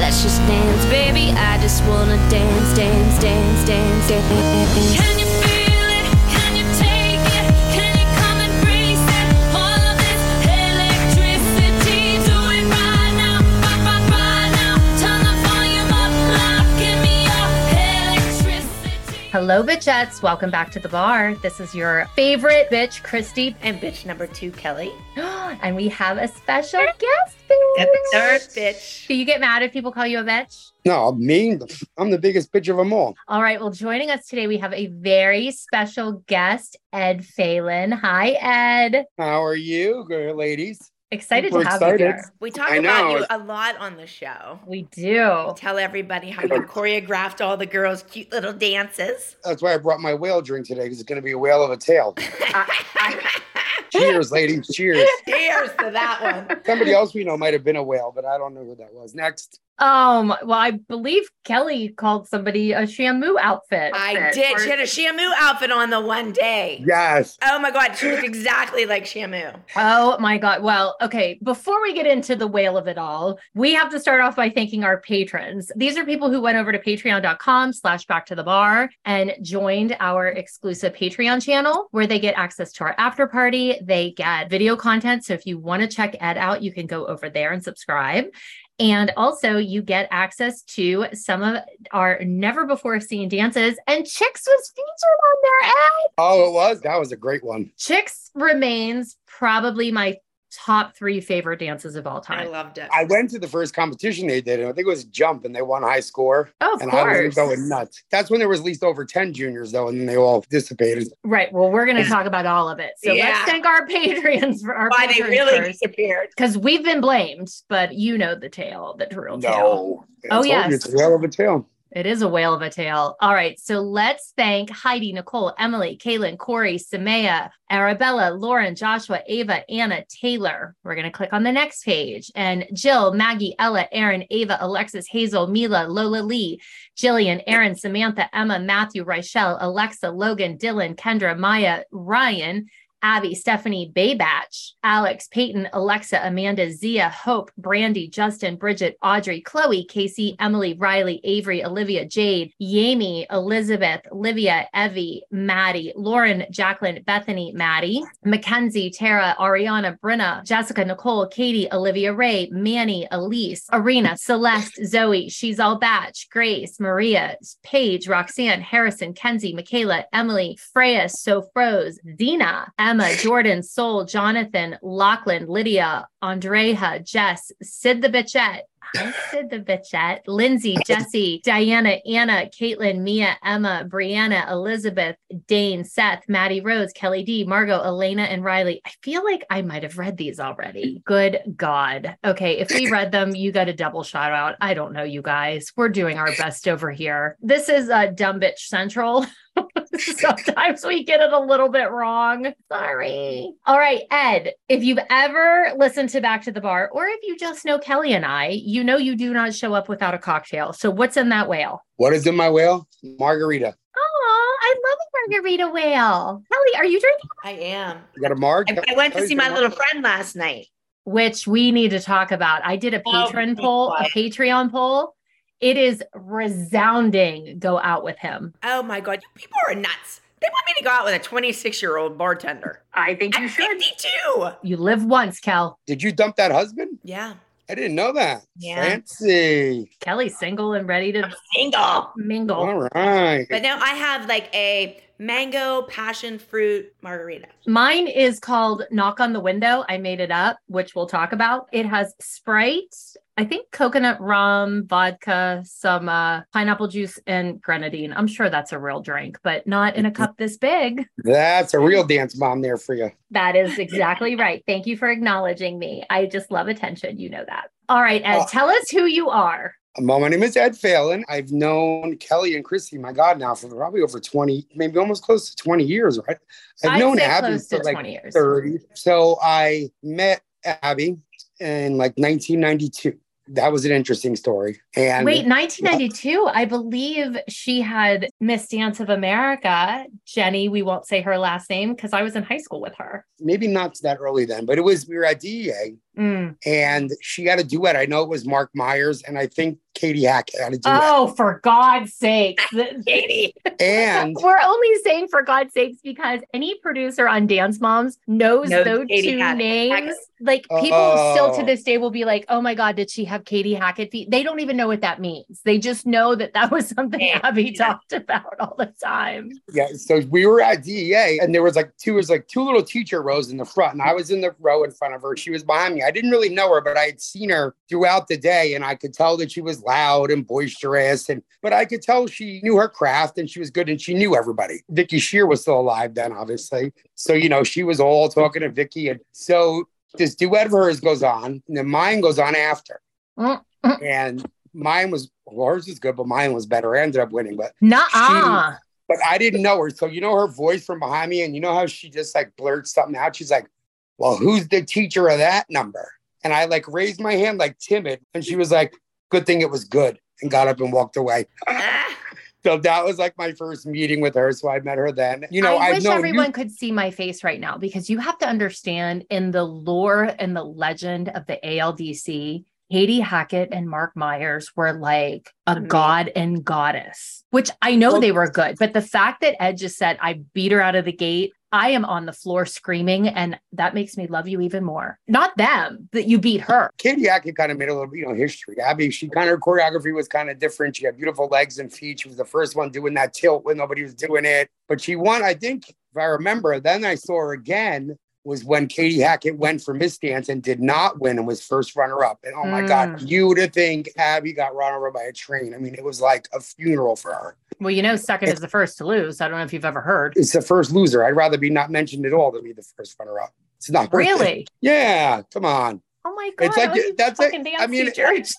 Let's just dance, baby. I just wanna dance, dance, dance, dance, dance. Can you Hello, bitchettes. Welcome back to the Barre. This is your favorite bitch, Christi. And bitch number two, Kelly. and we have a special guest, bitch. And the third bitch. Do you get mad if people call you a bitch? No, me, I'm the biggest bitch of them all. All right. Well, joining us today, we have a very special guest, Ed Phelan. Hi, Ed. How are you, girl ladies? Excited Super to have excited. you here. We talk I about know. you a lot on the show. We do. Tell everybody how you choreographed all the girls' cute little dances. That's why I brought my whale drink today because it's going to be a whale of a tale. Cheers, ladies. Cheers. Cheers to that one. Somebody else we know might have been a whale, but I don't know who that was. Next. Um, well, I believe Kelly called somebody a Shamu outfit. I did. She had a Shamu outfit on the one day. Yes. Oh my God, she looked exactly like Shamu. Oh my God. Well, okay. Before we get into the whale of it all, we have to start off by thanking our patrons. These are people who went over to patreon.com slash back to the bar and joined our exclusive Patreon channel where they get access to our after party. They get video content. So if you want to check Ed out, you can go over there and subscribe. And also, you get access to some of our never before seen dances. And Chicks was featured on there, Ed. Oh, it was? That was a great one. Chicks remains probably my top three favorite dances of all time. I loved it. I went to the first competition they did, and I think it was jump, and they won high score. Oh, of and I was going nuts. That's when there was at least over 10 juniors, though, and then they all dissipated. Right. Well, we're going to talk about all of it. So Yeah. let's thank our patrons for our Why they really disappeared. because we've been blamed, but you know the tale, the real tale. No. Oh, told yes. It's a whale of a tale. It is a whale of a tale. All right. So let's thank Heidi, Nicole, Emily, Kaylin, Corey, Samaya, Arabella, Lauren, Joshua, Ava, Anna, Taylor. We're going to click on the next page. And Jill, Maggie, Ella, Aaron, Ava, Alexis, Hazel, Mila, Lola Lee, Jillian, Aaron, Samantha, Emma, Matthew, Rachelle, Alexa, Logan, Dylan, Kendra, Maya, Ryan, Abby, Stephanie, Baybatch, Alex, Peyton, Alexa, Amanda, Zia, Hope, Brandy, Justin, Bridget, Audrey, Chloe, Casey, Emily, Riley, Avery, Olivia, Jade, Yami, Elizabeth, Livia, Evie, Maddie, Lauren, Jacqueline, Bethany, Maddie, Mackenzie, Tara, Ariana, Brenna, Jessica, Nicole, Katie, Olivia Ray, Manny, Elise, Arena, Celeste, Zoe, She's All Batch, Grace, Maria, Paige, Roxanne, Harrison, Kenzie, Michaela, Emily, Freya, Sofrose, Dina, Emma, Jordan, Soul, Jonathan, Lachlan, Lydia, Andrea, Jess, Sid the Bitchette. Hi, Sid the Bitchette, Lindsay, Jesse, Diana, Anna, Caitlin, Mia, Emma, Brianna, Elizabeth, Dane, Seth, Maddie Rose, Kelly D, Margot, Elena, and Riley. I feel like I might have read these already. Good God. Okay, if we read them, you got a double shout out. I don't know, you guys. We're doing our best over here. This is uh, Dumb Bitch Central. Sometimes we get it a little bit wrong. Sorry. All right, Ed, if you've ever listened to Back to the Barre, or if you just know Kelly and I, you know you do not show up without a cocktail. So, what's in that whale? What is in my whale? Margarita. Oh, I love a margarita whale. Kelly, are you drinking? I am. You got a marg? I, I went to see my little friend last night. Which we need to talk about. I did a Oh, patron be poll, a. Patreon poll. It is resounding. Go out with him. Oh my God, you people are nuts. They want me to go out with a 26 year old bartender. I think I'm 52. You live once, Kel. Did you dump that husband? Yeah. I didn't know that. Yeah. Fancy. Kelly's single and ready to Single. mingle. All right. But now I have like a mango passion fruit margarita. Mine is called Knock on the Window. I made it up, which we'll talk about. It has Sprite, I think coconut rum, vodka, some uh, pineapple juice, and grenadine. I'm sure that's a real drink, but not in a cup this big. That's a real dance bomb there for you. That is exactly right. Thank you for acknowledging me. I just love attention. You know that. All right, Ed, Oh. tell us who you are. Well, my name is Ed Phelan. I've known Kelly and Christi, my God, now for probably over 20, maybe almost close to 20 years, right? I've I'd known Abby for like 20 years. 30. So I met Abby in like 1992. That was an interesting story. And Wait, 1992. I believe she had Miss Dance of America, Jenny. We won't say her last name because I was in high school with her. maybe not that early then, but it was, we were at DEA Mm. and she had a duet. I know it was Mark Myers. And I think Katie Hackett had to do Oh, for God's sake. Katie. And We're only saying for God's sakes because any producer on Dance Moms knows Knows those Katie two Hackett. names. Like people still to Oh. this day will be like, "Oh my God, did she have Katie Hackett feet?" They don't even know what that means. They just know that that was something Yeah. Abby talked about all the time. yeah, so we were at DEA and there was like two, it was like two little teacher rows in the front. And I was in the row in front of her. She was behind me. I didn't really know her, but I had seen her throughout the day and I could tell that she was loud and boisterous. And but I could tell she knew her craft and she was good and she knew everybody. Vicky Shear was still alive then, obviously. So, you know, she was all talking to Vicky. And so this duet of hers goes on, and then mine goes on after. And mine was well, hers was good, but mine was better. I ended up winning, but Nuh-uh. but I didn't know her. So you know her voice from behind me, and you know how she just like blurts something out. She's like, "Well, who's the teacher of that number?" And I like raised my hand like timid, and she was like, "Good thing it was good," and got up and walked away. Ah, So that was like my first meeting with her. So I met her then. You know, I I've wish known everyone you. could see my face right now because you have to understand in the lore and the legend of the ALDC, Katie Hackett and Mark Myers were like a Amazing. god and goddess, which I know Well- they were good. But the fact that Ed just said, I beat her out of the gate, I am on the floor screaming, and that makes me love you even more. Not them, that you beat her. Katie Hackett kind of made a little, you know, history. Abby, she kind of her choreography was kind of different. She had beautiful legs and feet. She was the first one doing that tilt when nobody was doing it. But she won, I think, if I remember. Then I saw her again was when Katie Hackett went for Miss Dance and did not win and was first runner up. And oh my God, hmm. you would think Abby got run over by a train. I mean, it was like a funeral for her. Well, you know, second is the first to lose. I don't know if you've ever heard. It's the first loser. I'd rather be not mentioned at all than be the first runner up. It's not it. Really? Yeah, come on. Oh my god! It's like- that's like- I mean, teachers.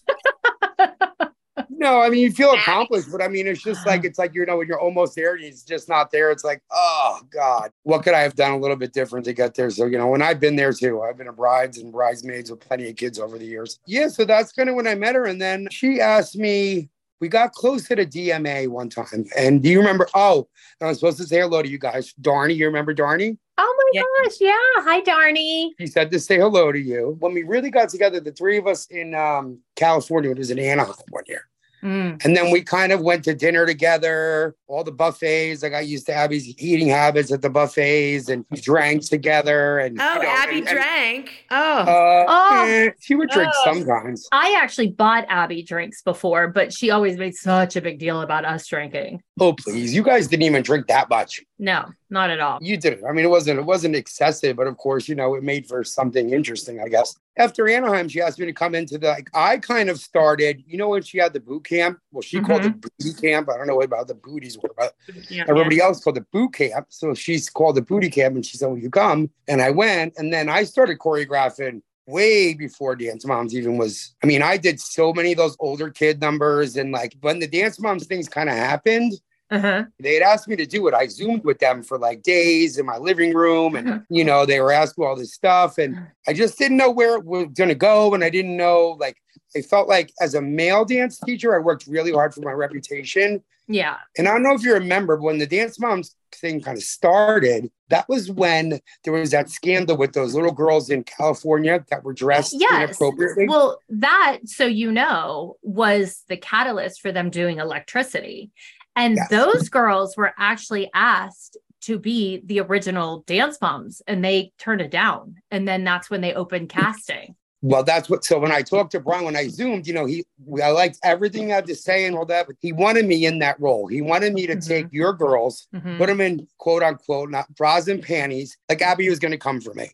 No, I mean you feel accomplished, but I mean it's just like it's like you know when you're almost there, and it's just not there. It's like, oh God, what could I have done a little bit different to get there? So you know, when I've been there too, I've been a brides and bridesmaids with plenty of kids over the years. Yeah, so that's kind of when I met her, and then she asked me. We got close to the DMA one time, and do you remember? Oh, I was supposed to say hello to you guys. Darnie, you remember Darnie? oh my Yeah. gosh! Yeah. Hi, Darnie. He said to say hello to you. When we really got together, the three of us in um, California, it was in Anaheim one year. Mm. And then we kind of went to dinner together, all the buffets. I got used to Abby's eating habits at the buffets and we drank together. And Oh, you know, Abby and- and, drank. Oh. Uh, Oh. eh, she would drink Oh. sometimes. I actually bought Abby drinks before, but she always made such a big deal about us drinking. Oh, please. You guys didn't even drink that much. No, not at all. You didn't. I mean, it wasn't it wasn't excessive, but of course, you know, it made for something interesting, I guess. After Anaheim, she asked me to come into the like I kind of started, you know, when she had the boot camp. Well, she called it boot camp. I don't know about the booties were, but Yeah. everybody else called it boot camp. So she's called it booty camp and she said, Will you come? And I went. And then I started choreographing way before Dance Moms even was. I mean, I did so many of those older kid numbers. And like when the Dance Moms things kind of happened, Uh-huh. they had asked me to do it. I zoomed with them for like days in my living room, and you know they were asking all this stuff, and I just didn't know where it was going to go, and I didn't know like I felt like as a male dance teacher, I worked really hard for my reputation, Yeah. and I don't know if you remember but when the dance moms thing kind of started. That was when there was that scandal with those little girls in California that were dressed Yes. inappropriately. Well, that, so you know, was the catalyst for them doing electricity. And Yes. those girls were actually asked to be the original dance moms and they turned it down. And then that's when they opened casting. Well, that's what. So when I talked to Brian, when I zoomed, you know, he, I liked everything I had to say and all that, but he wanted me in that role. He wanted me to Mhm. take your girls, Mhm. put them in quote unquote, not bras and panties, like Abby was going to come for me.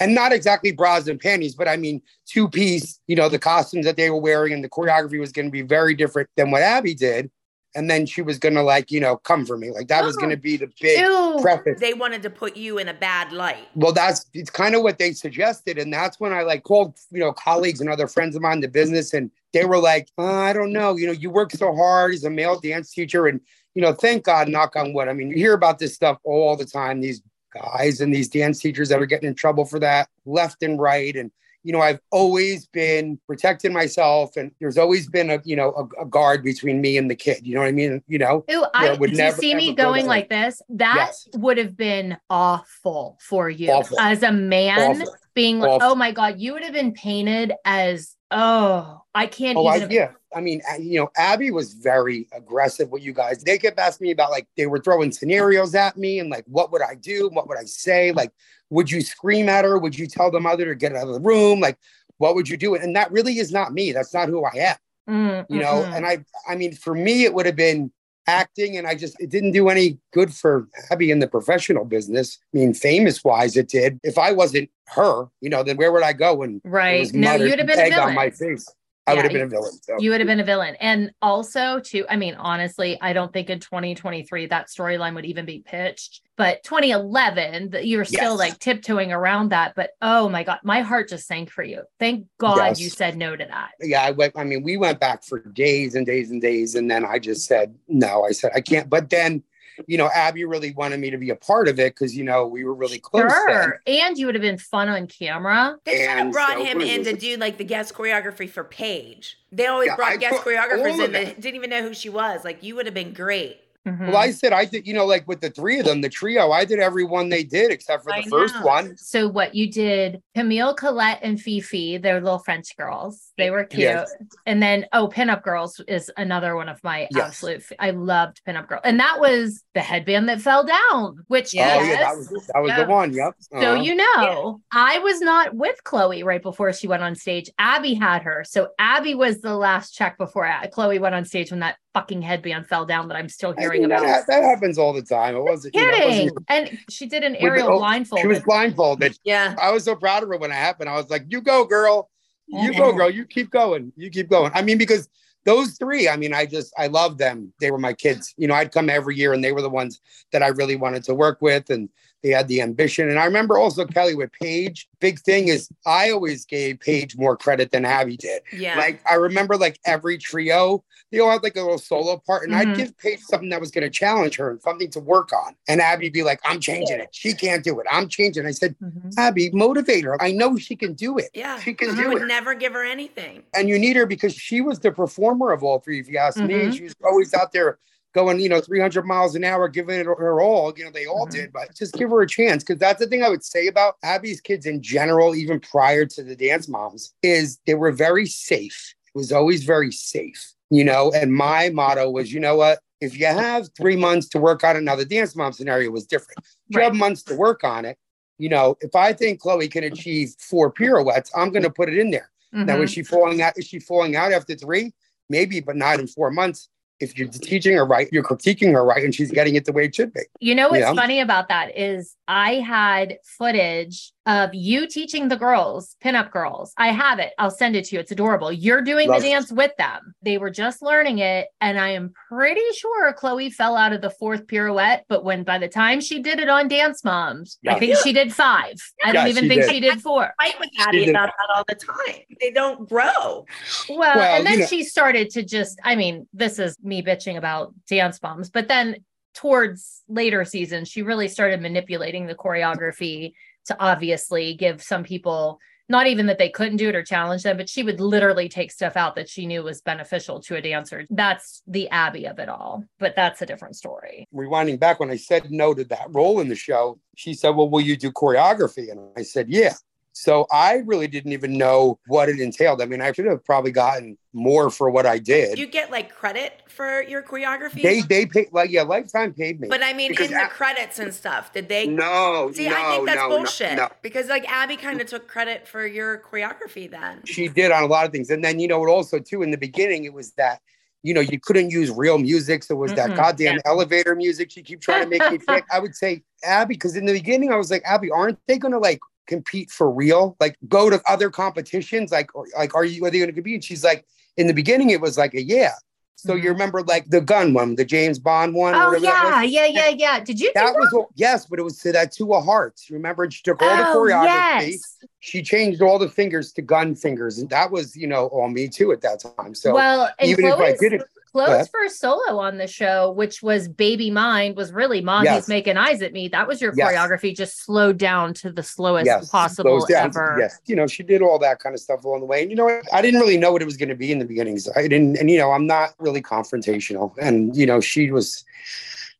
And not exactly bras and panties, but I mean, two piece, you know, the costumes that they were wearing and the choreography was going to be very different than what Abby did. And then she was going to, like, you know, come for me. Like, that was Oh. going to be the big Ew. preface. They wanted to put you in a bad light. Well, that's it's kind of what they suggested, and that's when I like called you know colleagues and other friends of mine in the business, and they were like, "Uh, "I don't know, you know, you work so hard as a male dance teacher, and you know, thank God, knock on wood. I mean, you hear about this stuff all the time. These guys and these dance teachers that are getting in trouble for that left and right, and you know, I've always been protecting myself, and there's always been a you know a, a guard between me and the kid. You know what I mean? You know, Ooh, I would do you never, see me go going like this? That Yes. would have been awful for you Awful. as a man Awful. being like, Awful. oh my God, you would have been painted as Oh, I can't Oh, I, yeah. I mean, you know, Abby was very aggressive with you guys. They kept asking me about like they were throwing scenarios at me and like, what would I do? What would I say? Like, would you scream at her? Would you tell the mother to get out of the room? Like, what would you do? And that really is not me. That's not who I am. Mm, You know, and I, I mean, for me, it would have been acting, and I just it didn't do any good for Abby in the professional business. I mean, famous wise, it did. If I wasn't her, you know, then where would I go it right. No, you'd have been a egg on my face? I Yeah, would have been a villain. So. You would have been a villain. And also, too, I mean, honestly, I don't think in 2023 that storyline would even be pitched. But 2011, that you were still Yes. like tiptoeing around that. But oh my God, my heart just sank for you. Thank God Yes. you said no to that. yeah, I went. I mean, we went back for days and days and days, and then I just said no. I said I can't. But then, you know, Abby really wanted me to be a part of it because you know we were really close. then. Sure. And you would have been fun on camera. They should have brought so him in to do like the guest choreography for Paige. They always Yeah, brought I guest choreographers all in that that. didn't even know who she was. Like you would have been great. Mhm. Well, I said I did. You know, like with the three of them, the trio, I did every one they did except for I the first know. one. So what you did, Camille, Colette, and Fifi, they're little French girls. They were cute. Yes. And then oh, Pinup Girls is another one of my Yes. absolute. I loved Pinup Girl, and that was the headband that fell down. Which Oh yeah, that yes. was that was Yeah. the one. Yep. So Uh-huh. you know, I was not with Chloe right before she went on stage. Abby had her. So Abby was the last check before Chloe went on stage when that fucking headband fell down that I'm still I hearing mean, about. ha- that happens all the time. It wasn't you know, Kidding. wasn't- and she did an aerial the- blindfold. She was blindfolded. Yeah. I was so proud of her when it happened. I was like, "You go, girl. You go, girl. You keep going. You keep going." I mean, because those three, I mean, I just I love them. They were my kids. You know, I'd come every year, and they were the ones that I really wanted to work with, and they had the ambition. And I remember also Kelly with Paige. Big thing is, I always gave Paige more credit than Abby did. Yeah. Like I remember, like every trio, they all had like a little solo part, and Mhm. I'd give Paige something that was going to challenge her and something to work on. And Abby'd be like, "I'm changing it. She can't do it. I'm changing." I said, Mhm. Abby, motivate her. I know she can do it. yeah. She can do would it. never give her anything. And you need her because she was the performer of all three. If you ask me, Mhm. she was always out there going, you know, 300 miles an hour, giving it her all. You know, they all Mhm. did, but just give her a chance. Because that's the thing I would say about Abby's kids in general, even prior to the dance moms, is they were very safe. It was always very safe, you know. And my motto was, you know what? If you have three months to work on another dance mom scenario was different. If you have months to work on it, you know, if I think Chloe can achieve four pirouettes, I'm going to put it in there. Now, Mhm. is she falling out? Is she falling out after three? Maybe, but not in four months. If you're teaching her right, you're critiquing her right, and she's getting it the way it should be. You know what's Yeah. funny about that is I had footage of you teaching the girls, pinup girls. I have it. I'll send it to you. It's adorable. You're doing Love the it. dance with them. They were just learning it. And I am pretty sure Chloe fell out of the fourth pirouette. But when by the time she did it on Dance Moms, I Yeah. think she did five. I don't even she think did. she did four. Fight with Abby did. about that all the time. They don't grow. Well, Well, and then you know- she started to just, I mean, this is me bitching about dance moms, but then towards later seasons, she really started manipulating the choreography to obviously give some people not even that they couldn't do it or challenge them, but she would literally take stuff out that she knew was beneficial to a dancer. That's the Abby of it all, but that's a different story. Rewinding back, when I said no to that role in the show, she said, Well, will you do choreography? And I said, Yeah. So I really didn't even know what it entailed. I mean, I should have probably gotten more for what I did. You get like credit for your choreography? they they paid like yeah, Lifetime paid me. but I mean, Because in the A- credits and stuff, did they? no, See, no, I think that's no, no, bullshit. no. Because like Abby kind of took credit for your choreography then. she did on a lot of things. And then, you know, it also too in the beginning, it was that, you know, you couldn't use real music. So it was that Mm-mm. goddamn elevator music. She keep trying to make me pick. I would say Abby, because in the beginning I was like, Abby, aren't they gonna like compete for real? Like go to other competitions? Like, or, like are you are they gonna compete? And she's like, in the beginning, it was like a yeah. So you Mhm. remember like the gun one, the James Bond one, Oh yeah, yeah, yeah, yeah. Did you That was all, yes, but it was to that two of hearts. Remember, she took all the Oh, choreography yes. she changed all the fingers to gun fingers, and that was, you know, all me too at that time. So well, even if I didn't, Chloe's ahead. first solo on the show, which was Baby Mind, was really Mommy's Yes. making eyes at me. That was your Yes. choreography, just slowed down to the slowest yes, possible down. ever. Yes, you know, she did all that kind of stuff along the way, and you know, I didn't really know what it was going to be in the beginning. So I didn't, and you know, I'm not really confrontational, and you know, she was,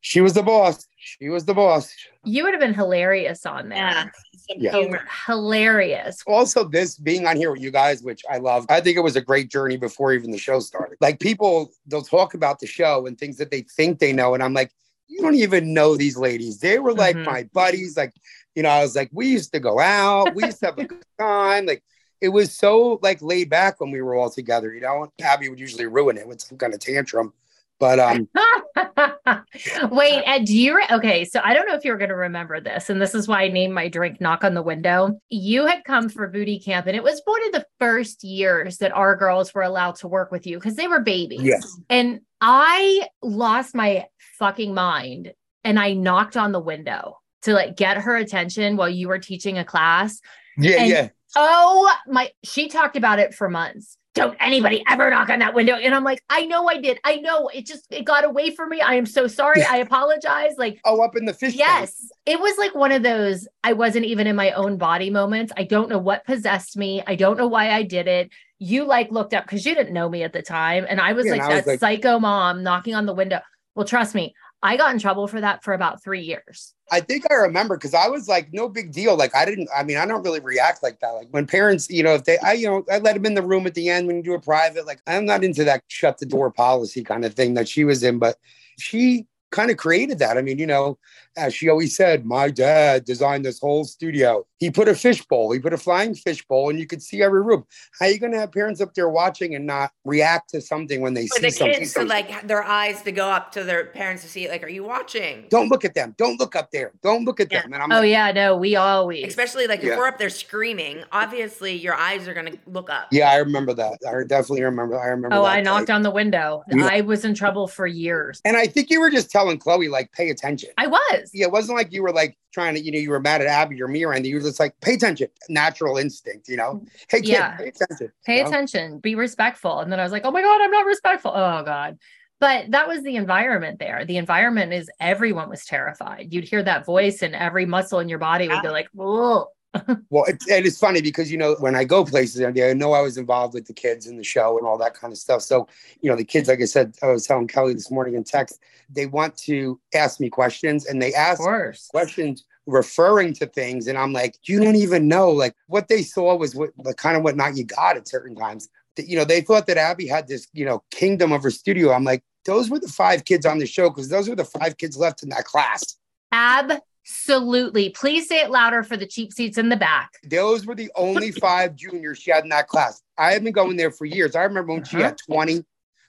she was the boss. She was the boss. You would have been hilarious on there. Yeah. Humor. Hilarious. Also, this being on here with you guys, which I love, I think it was a great journey before even the show started. Like people, they'll talk about the show and things that they think they know. And I'm like, you don't even know these ladies. They were like Mhm. my buddies. Like, you know, I was like, we used to go out, we used to have a good time. Like, it was so like laid back when we were all together, you know. Abby would usually ruin it with some kind of tantrum. But um, Wait, Ed, do you re- okay? So I don't know if you're going to remember this, and this is why I named my drink "Knock on the Window." You had come for booty camp, and it was one of the first years that our girls were allowed to work with you because they were babies. yes, And I lost my fucking mind, and I knocked on the window to like get her attention while you were teaching a class. yeah, And- yeah. Oh my, she talked about it for months. Don't anybody ever knock on that window. And I'm like, I know I did. I know it just, it got away from me. I am so sorry. I apologize. Like, Oh, up in the fish. tank. yes, it was like one of those, I wasn't even in my own body moments. I don't know what possessed me. I don't know why I did it. You like looked up because you didn't know me at the time. And I was Yeah, like I that was like- psycho mom knocking on the window. Well, trust me, I got in trouble for that for about three years. I think I remember because I was like, no big deal. Like I didn't. I mean, I don't really react like that. Like when parents, you know, if they, I, you know, I let them in the room at the end when you do a private. Like I'm not into that shut the door policy kind of thing that she was in, but she kind of created that. I mean, you know, as she always said, my dad designed this whole studio. He put a fishbowl, he put a flying fishbowl, and you could see every room. How are you going to have parents up there watching and not react to something when they For see the something? kids to like their eyes to go up to their parents to see, like, are you watching? Don't look at them. Don't look up there. Don't look at Yeah. them. And I'm Oh, like, yeah. No, we always. Especially like Yeah. if we're up there screaming, obviously your eyes are gonna look up. yeah, I remember that. I definitely remember. I remember. Oh, that I day. knocked on the window. Yeah. I was in trouble for years. And I think you were just telling Chloe, like, pay attention. I was. Yeah, it wasn't like you were like trying to, you know, you were mad at Abby or me or anything. You were just like, pay attention. Natural instinct, you know? Hey, kid, Yeah. pay attention. Pay you know? attention, be respectful. And then I was like, oh my God, I'm not respectful. Oh God. But that was the environment there. The environment is everyone was terrified. You'd hear that voice, and every muscle in your body would be like, whoa. Well, it's, and it's funny because, you know, when I go places, I know I was involved with the kids in the show and all that kind of stuff. So, you know, the kids, like I said, I was telling Kelly this morning in text, they want to ask me questions and they ask questions referring to things. And i'm like you don't even know. Like what they saw was what like kind of what not you got at certain times. That, you know they thought that abby had this you know kingdom of her studio. I'm like those were the five kids on the show because those were the five kids left in that class Absolutely. Please say it louder for the cheap seats in the back. those were the only five juniors she had in that class i have been going there for years i remember when she Uh-huh. had 20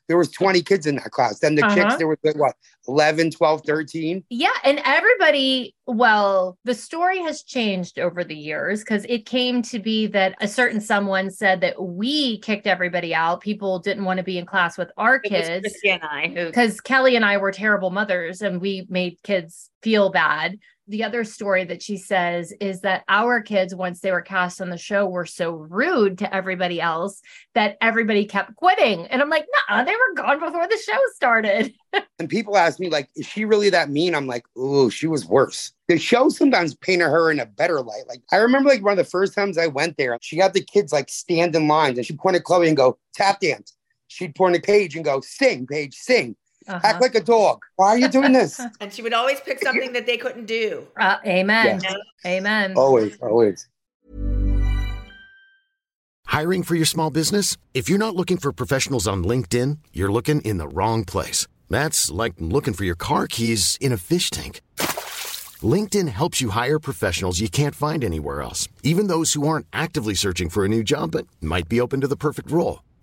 there was 20 kids in that class then the Uh-huh. chicks there was like, what 11 12 13 Yeah. And everybody, well, the story has changed over the years because it came to be that a certain someone said that we kicked everybody out. People didn't want to be in class with our It kids. And I because Kelly and I were terrible mothers and we made kids feel bad. The other story that she says is that our kids, once they were cast on the show, were so rude to everybody else that everybody kept quitting. And I'm like, nah, they were gone before the show started. And people ask me, like, is she really that mean? I'm like, oh, she was worse. The show sometimes painted her in a better light. Like, I remember, like, one of the first times I went there, she had the kids like stand in lines and she'd point at Chloe and go, tap dance. She'd point at Paige and go, sing, Paige, sing. Uh-huh. Act like a dog. Why are you doing this? and she would always pick something that they couldn't do. Uh, amen. Yes. Amen. always, always. Hiring for your small business? If you're not looking for professionals on LinkedIn, you're looking in the wrong place. That's like looking for your car keys in a fish tank. LinkedIn helps you hire professionals you can't find anywhere else, even those who aren't actively searching for a new job but might be open to the perfect role.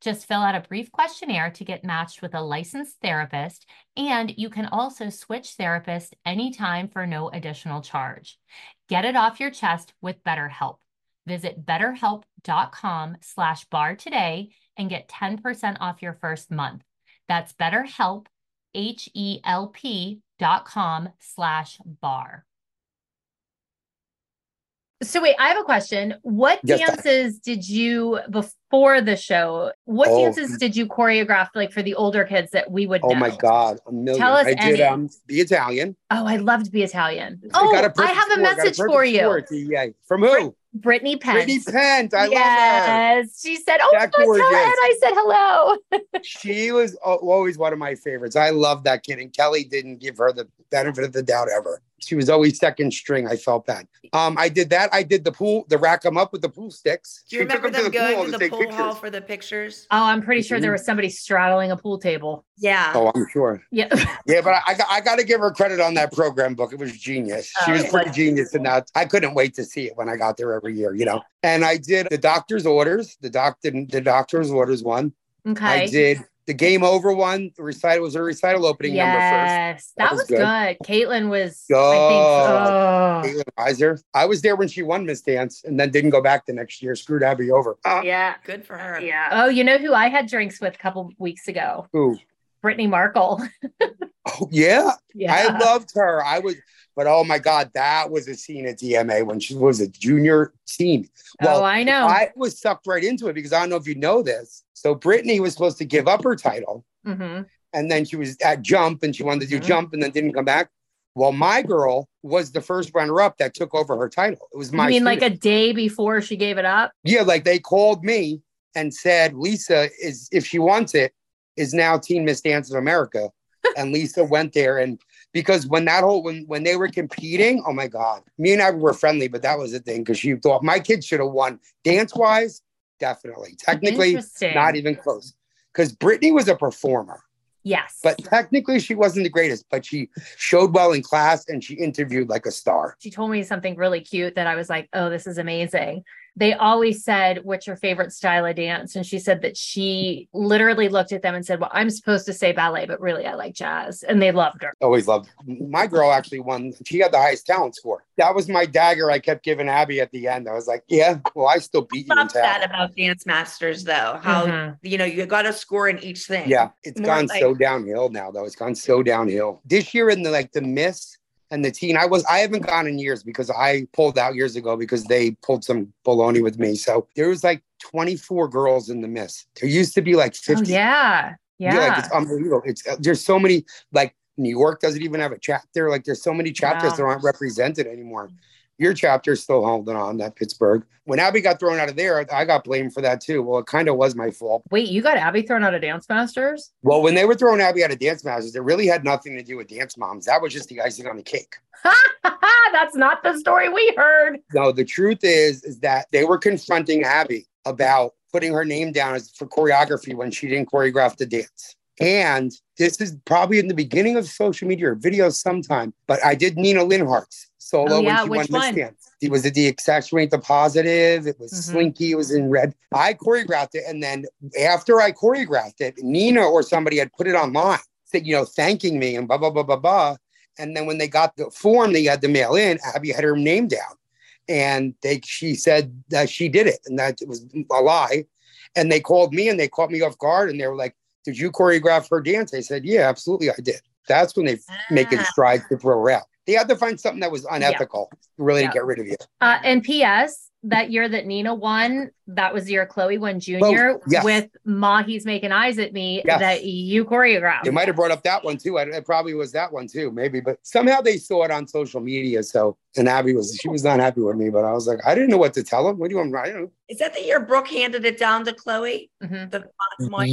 Just fill out a brief questionnaire to get matched with a licensed therapist, and you can also switch therapists anytime for no additional charge. Get it off your chest with BetterHelp. Visit betterhelp.com slash bar today and get 10% off your first month. That's betterhelp, H-E-L-P dot com slash bar. So wait, I have a question. What Yes, dances did you before the show? What Oh. dances did you choreograph like for the older kids that we would Oh know? my God, a million. Tell us I did um the Italian. Oh, I loved Be Italian. I Oh, a I have a score, message perfect for you. score DEA. From who? Brittany Pence. Brittany Pence. I love her. yes. She said, Oh, tell gorgeous. Ed I said hello. She was always one of my favorites. I love that kid, and Kelly didn't give her the benefit of the doubt ever. She was always second string. I felt bad. Um, I did that. I did the pool, the rack them up with the pool sticks. Do you She took remember 'em to them the going to to the pool pictures. hall for the pictures? Oh, I'm pretty sure Mm-hmm. there was somebody straddling a pool table. Yeah. Oh, I'm sure. Yeah. Yeah, but I, got, I got to give her credit on that program book. It was genius. She Oh, was it pretty was. genius in that. I couldn't wait to see it when I got there every year, you know. And I did the doctor's orders, the doctor, the doctor's orders one. Okay. I did the game over one. The recital was a recital opening number first. Yes, that, That was, was good. good. Caitlin was, Oh, I think, oh. Caitlin Weiser. I was there when she won Miss Dance and then didn't go back the next year. Screwed Abby over. oh, yeah. Uh, good for her. Yeah. Oh, you know who I had drinks with a couple weeks ago? Who? Brittany Markle. Oh, yeah. Yeah. I loved her. I was, but oh my God, that was a scene at DMA when she was a junior teen. oh, I know. I was sucked right into it because I don't know if you know this. So Brittany was supposed to give up her title Mhm. and then she was at jump and she wanted to do Mhm. jump and then didn't come back. Well, my girl was the first runner up that took over her title. It was my You my mean like a day before she gave it up? Yeah, like they called me and said Lisa is if she wants it is now Teen Miss Dance of America, and Lisa went there and because when that whole when when they were competing, oh my god, me and I were friendly, but that was the thing because she thought my kids should have won dance wise, definitely, technically not even close because Brittany was a performer. Yes. But technically, she wasn't the greatest, but she showed well in class and she interviewed like a star. she told me something really cute that I was like, oh, this is amazing. They always said, What's your favorite style of dance? And she said that she literally looked at them and said, Well, I'm supposed to say ballet, but really I like jazz. And they loved her. Always loved. Her. My girl actually won. She had the highest talent score. That was my dagger I kept giving Abby at the end. I was like, Yeah, well, I still beat you in Love that about Dance Masters, though. How Mhm. you know you got to score in each thing. Yeah, it's More gone like- so downhill now, though. It's gone so downhill. This year in the like the Miss and the teen, I was I haven't gone in years because I pulled out years ago because they pulled some baloney with me. So there was like 24 girls in the Miss. There used to be like 50. Oh, yeah. Yeah. like it's unbelievable. It's uh, there's so many like New York doesn't even have a chapter. Like there's so many chapters Wow. that aren't represented anymore. Your chapter's still holding on that Pittsburgh. When Abby got thrown out of there, I got blamed for that too. Well, it kind of was my fault. Wait, you got Abby thrown out of Dance Masters? Well, when they were throwing Abby out of Dance Masters, it really had nothing to do with Dance Moms. That was just the icing on the cake. That's not the story we heard. No, the truth is, is that they were confronting Abby about putting her name down as for choreography when she didn't choreograph the dance. And this is probably in the beginning of social media or videos sometime, but I did Nina Linhart's solo Oh, yeah, when she which won Miss one? Dance. It was the accentuate the positive. It was Mhm. slinky. It was in red. I choreographed it. And then after I choreographed it, Nina or somebody had put it online, said, you know, thanking me and blah, blah, blah, blah, blah. And then when they got the form they had to mail in, Abby had her name down. And they she said that she did it and that it was a lie. And they called me and they caught me off guard and they were like, Did you choreograph her dance? I said, Yeah, absolutely, I did. That's when they making Ah. strides to throw her out. They had to find something that was unethical, really, Yeah. to get rid of you. Uh, and P.S. That year that Nina won, that was the year Chloe won junior yes. with Ma He's making eyes at me Yes. that you choreographed. You might have brought up that one too. I, it probably was that one too, maybe. But somehow they saw it on social media. So, and Abby was, she was not happy with me, but I was like, I didn't know what to tell him. What do you want? I don't know. Is that the year Brooke handed it down to Chloe? Mhm. The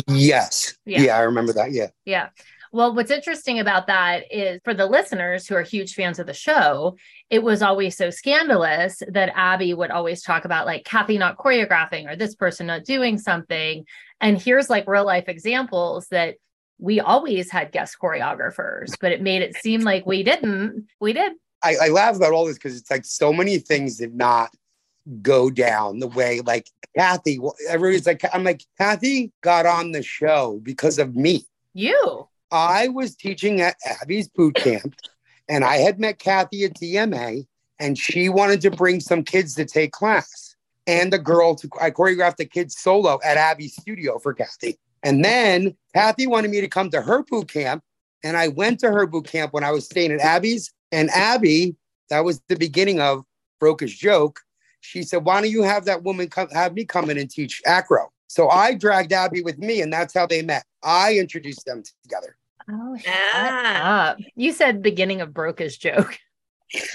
Yes. Yeah. Yeah. I remember that. Yeah. Yeah. Well, what's interesting about that is for the listeners who are huge fans of the show, it was always so scandalous that Abby would always talk about like Kathy not choreographing or this person not doing something. And here's like real life examples that we always had guest choreographers, but it made it seem like we didn't. We did. I, I laugh about all this because it's like so many things did not go down the way like Kathy. Everybody's like, I'm like, Kathy got on the show because of me. You. I was teaching at Abby's boot camp and I had met Kathy at DMA and she wanted to bring some kids to take class. And the girl to I choreographed the kids solo at Abby's studio for Kathy. And then Kathy wanted me to come to her boot camp. And I went to her boot camp when I was staying at Abby's. And Abby, that was the beginning of Broke's joke. She said, Why don't you have that woman come have me come in and teach acro? So I dragged Abby with me, and that's how they met. I introduced them together. Oh, shut Ah. up. You said beginning of Broca's joke.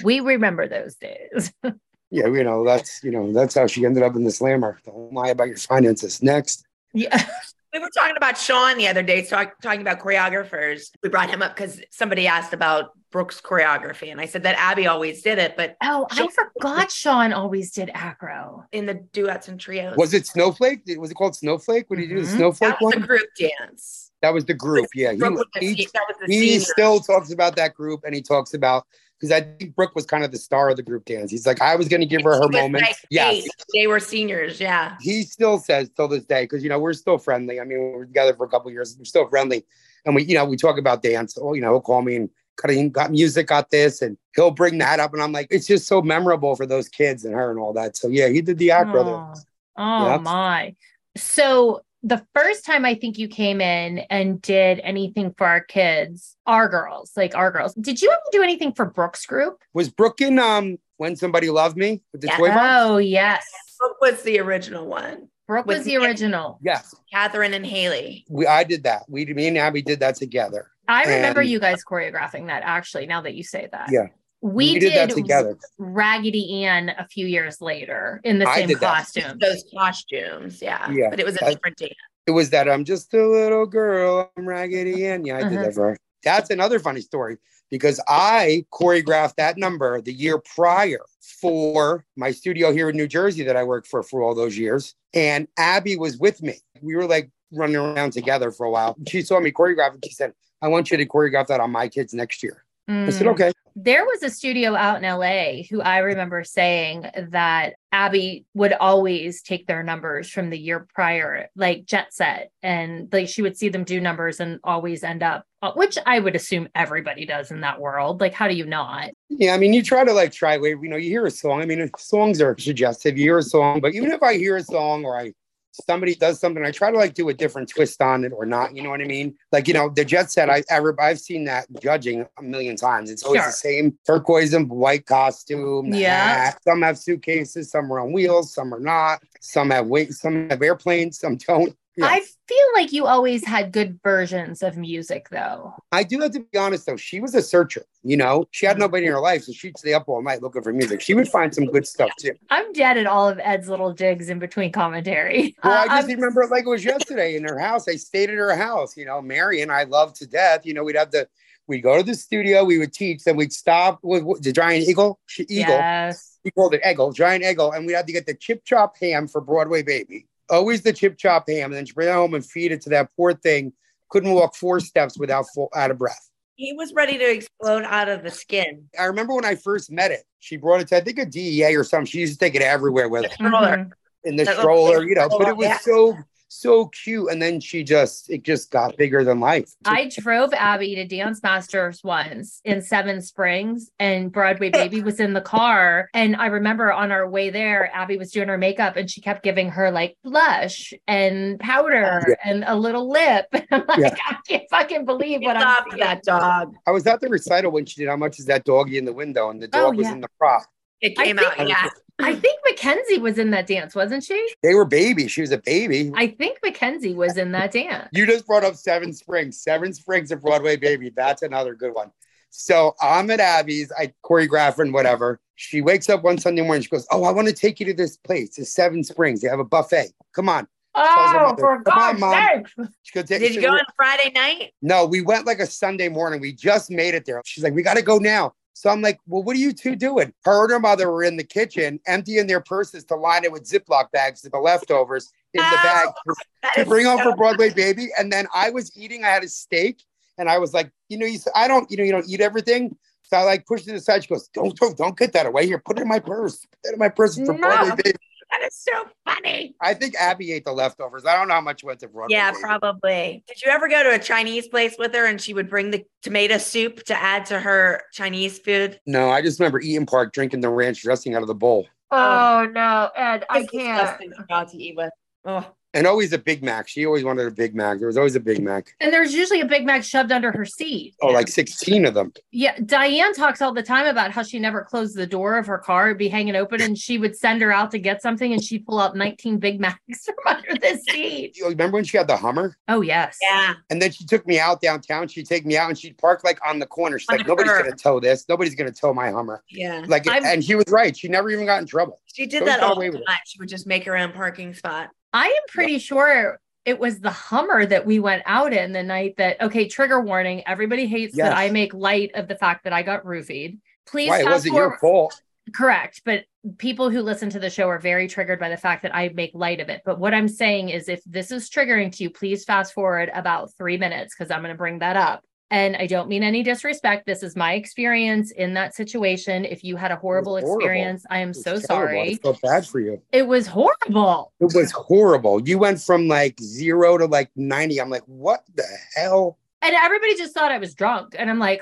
We remember those days. Yeah, you know, that's you know, that's how she ended up in the slammer. Don't lie about your finances. Next. yeah. We were talking about Sean the other day, talk, talking about choreographers. We brought him up because somebody asked about Brooke's choreography, and I said that Abby always did it, but Oh, I forgot Sean always did acro. in the duets and trios, Was it Snowflake? Was it called Snowflake? What did he do? The Mhm. Snowflake that was one? the group dance. That was the group. Yeah. He, Brooke was the, he, that was the he still talks about that group and he talks about because I think Brooke was kind of the star of the group dance. He's like, I was going to give her her moment. like yes. They were seniors, yeah. He still says till this day, because, you know, we're still friendly. I mean, we're together for a couple of years. We're still friendly. And we, you know, we talk about dance. Oh, you know, he'll call me and cutting, got music, got this. And he'll bring that up. And I'm like, it's just so memorable for those kids and her and all that. So, yeah, he did the there. Oh, oh Yep. my. So the first time I think you came in and did anything for our kids, our girls, like our girls, did you ever do anything for Brooke's Group? Was Brooke in um, When Somebody Loved Me with the Yeah. toy box? Oh, yes. Brooke was the original one. Brooke With was the me. original. Yes. Catherine and Haley. We, I did that. We, me and Abby did that together. I remember And- you guys choreographing that actually, now that you say that. Yeah. We, We did, did that together. Raggedy Ann a few years later in the same did costume. Those costumes, yeah. Yeah. But it was a I- different dance. It was that I'm just a little girl. I'm raggedy Ann. Yeah, I did Uh-huh. that for her. That's another funny story because I choreographed that number the year prior for my studio here in New Jersey that I worked for for all those years. And Abby was with me. We were like running around together for a while. She saw me choreograph and she said, I want you to choreograph that on my kids next year. I said, Mm. okay. There was a studio out in LA who I remember saying that Abby would always take their numbers from the year prior, like Jet Set, and like she would see them do numbers and always end up, uh, which I would assume everybody does in that world. Like, how do you not? Yeah, I mean, you try to like try, you know, you hear a song. I mean, songs are suggestive. You hear a song, but even if I hear a song or I somebody does something, I try to like do a different twist on it or not. You know what I mean? Like, you know, the Jet Set, I ever I've seen that judging a million times. It's always Sure. the same turquoise and white costume. Yeah. hat. Some have suitcases, some are on wheels, some are not. Some have weight, some have airplanes, some don't. Yeah. I feel like you always had good versions of music, though. I do have to be honest though. She was a searcher, you know. She had nobody in her life, so she'd stay up all night looking for music. She would find some good stuff too. I'm dead at all of Ed's little digs in between commentary. Well, I just I'm- remember it like it was yesterday in her house. I stayed at her house, you know, Marion, I love to death. You know, we'd have the we'd go to the studio, we would teach, then we'd stop with with the giant eagle, she, eagle. Yes. We called it eagle, giant eagle, and we had to get the chip chop ham for Broadway baby. Always the chip chop ham, and then she bring it home and feed it to that poor thing. Couldn't walk four steps without full, out of breath. He was ready to explode out of the skin. I remember when I first met it, she brought it to I think a DEA or something. She used to take it everywhere with her. Stroller. in the That stroller, you know, but it was yeah. so so cute. And then she just it just got bigger than life. I drove Abby to Dance Masters once in Seven Springs, and Broadway Baby was in the car. And I remember on our way there, Abby was doing her makeup, and she kept giving her like blush and powder Yeah. and a little lip. I'm like, Yeah. I can't fucking believe Get what I'm off seeing. that dog. I was at the recital when she did how much is that doggy in the window? And the Oh, dog was yeah. in the prop. It I came think- out, yeah. I think Mackenzie was in that dance, wasn't she? They were baby. She was a baby. I think Mackenzie was in that dance. you just brought up Seven Springs. Seven Springs of Broadway Baby. That's another good one. So I'm at Abby's, I choreograph and whatever. She wakes up one Sunday morning. She goes, Oh, I want to take you to this place. It's Seven Springs. They have a buffet. Come on. Oh, mother, for "Come God's sake. She goes, Did you go on Friday night? No, we went like a Sunday morning. We just made it there. She's like, we got to go now. So I'm like, well, what are you two doing? Her and her mother were in the kitchen, emptying their purses to line it with Ziploc bags of the leftovers in the bag to, to bring home so for Broadway baby. And then I was eating, I had a steak, and I was like, you know, you I don't, you know, you don't eat everything. So I like pushed it aside. She goes, don't, don't, don't get that away here. Put it in my purse. Put it in my purse for No. Broadway baby. That is so funny. I think Abby ate the leftovers. I don't know how much went to Broadway. Yeah, Baby. probably. Did you ever go to a Chinese place with her and she would bring the tomato soup to add to her Chinese food? No, I just remember Eaton Park drinking the ranch dressing out of the bowl. Oh, oh. no, Ed, I can't. disgusting not to eat with. Oh, And always a Big Mac. She always wanted a Big Mac. There was always a Big Mac. And there's usually a Big Mac shoved under her seat. Oh, like 16 of them. Yeah, Diane talks all the time about how she never closed the door of her car, it'd be hanging open, and she would send her out to get something, and she'd pull out 19 Big Macs from under the seat. You remember when she had the Hummer? Oh yes. yeah. And then she took me out downtown. She'd take me out and she'd park like on the corner. She's On like, nobody's going to tow this. Nobody's going to tow my Hummer. Yeah. Like, I'm- and she was right. She never even got in trouble. She did Don't that all the time. She would just make her own parking spot. I am pretty sure it was the Hummer that we went out in the night that okay, trigger warning. Everybody hates that I make light of the fact that I got roofied. Please Why? It wasn't forward. your fault. Correct. But people who listen to the show are very triggered by the fact that I make light of it. But what I'm saying is if this is triggering to you, please fast forward about three minutes because I'm going to bring that up. And I don't mean any disrespect. This is my experience in that situation. If you had a horrible, horrible. experience, I am so terrible. sorry. I felt bad for you. It was horrible. It was horrible. You went from like zero to like 90. I'm like, what the hell? And everybody just thought I was drunk. And I'm like,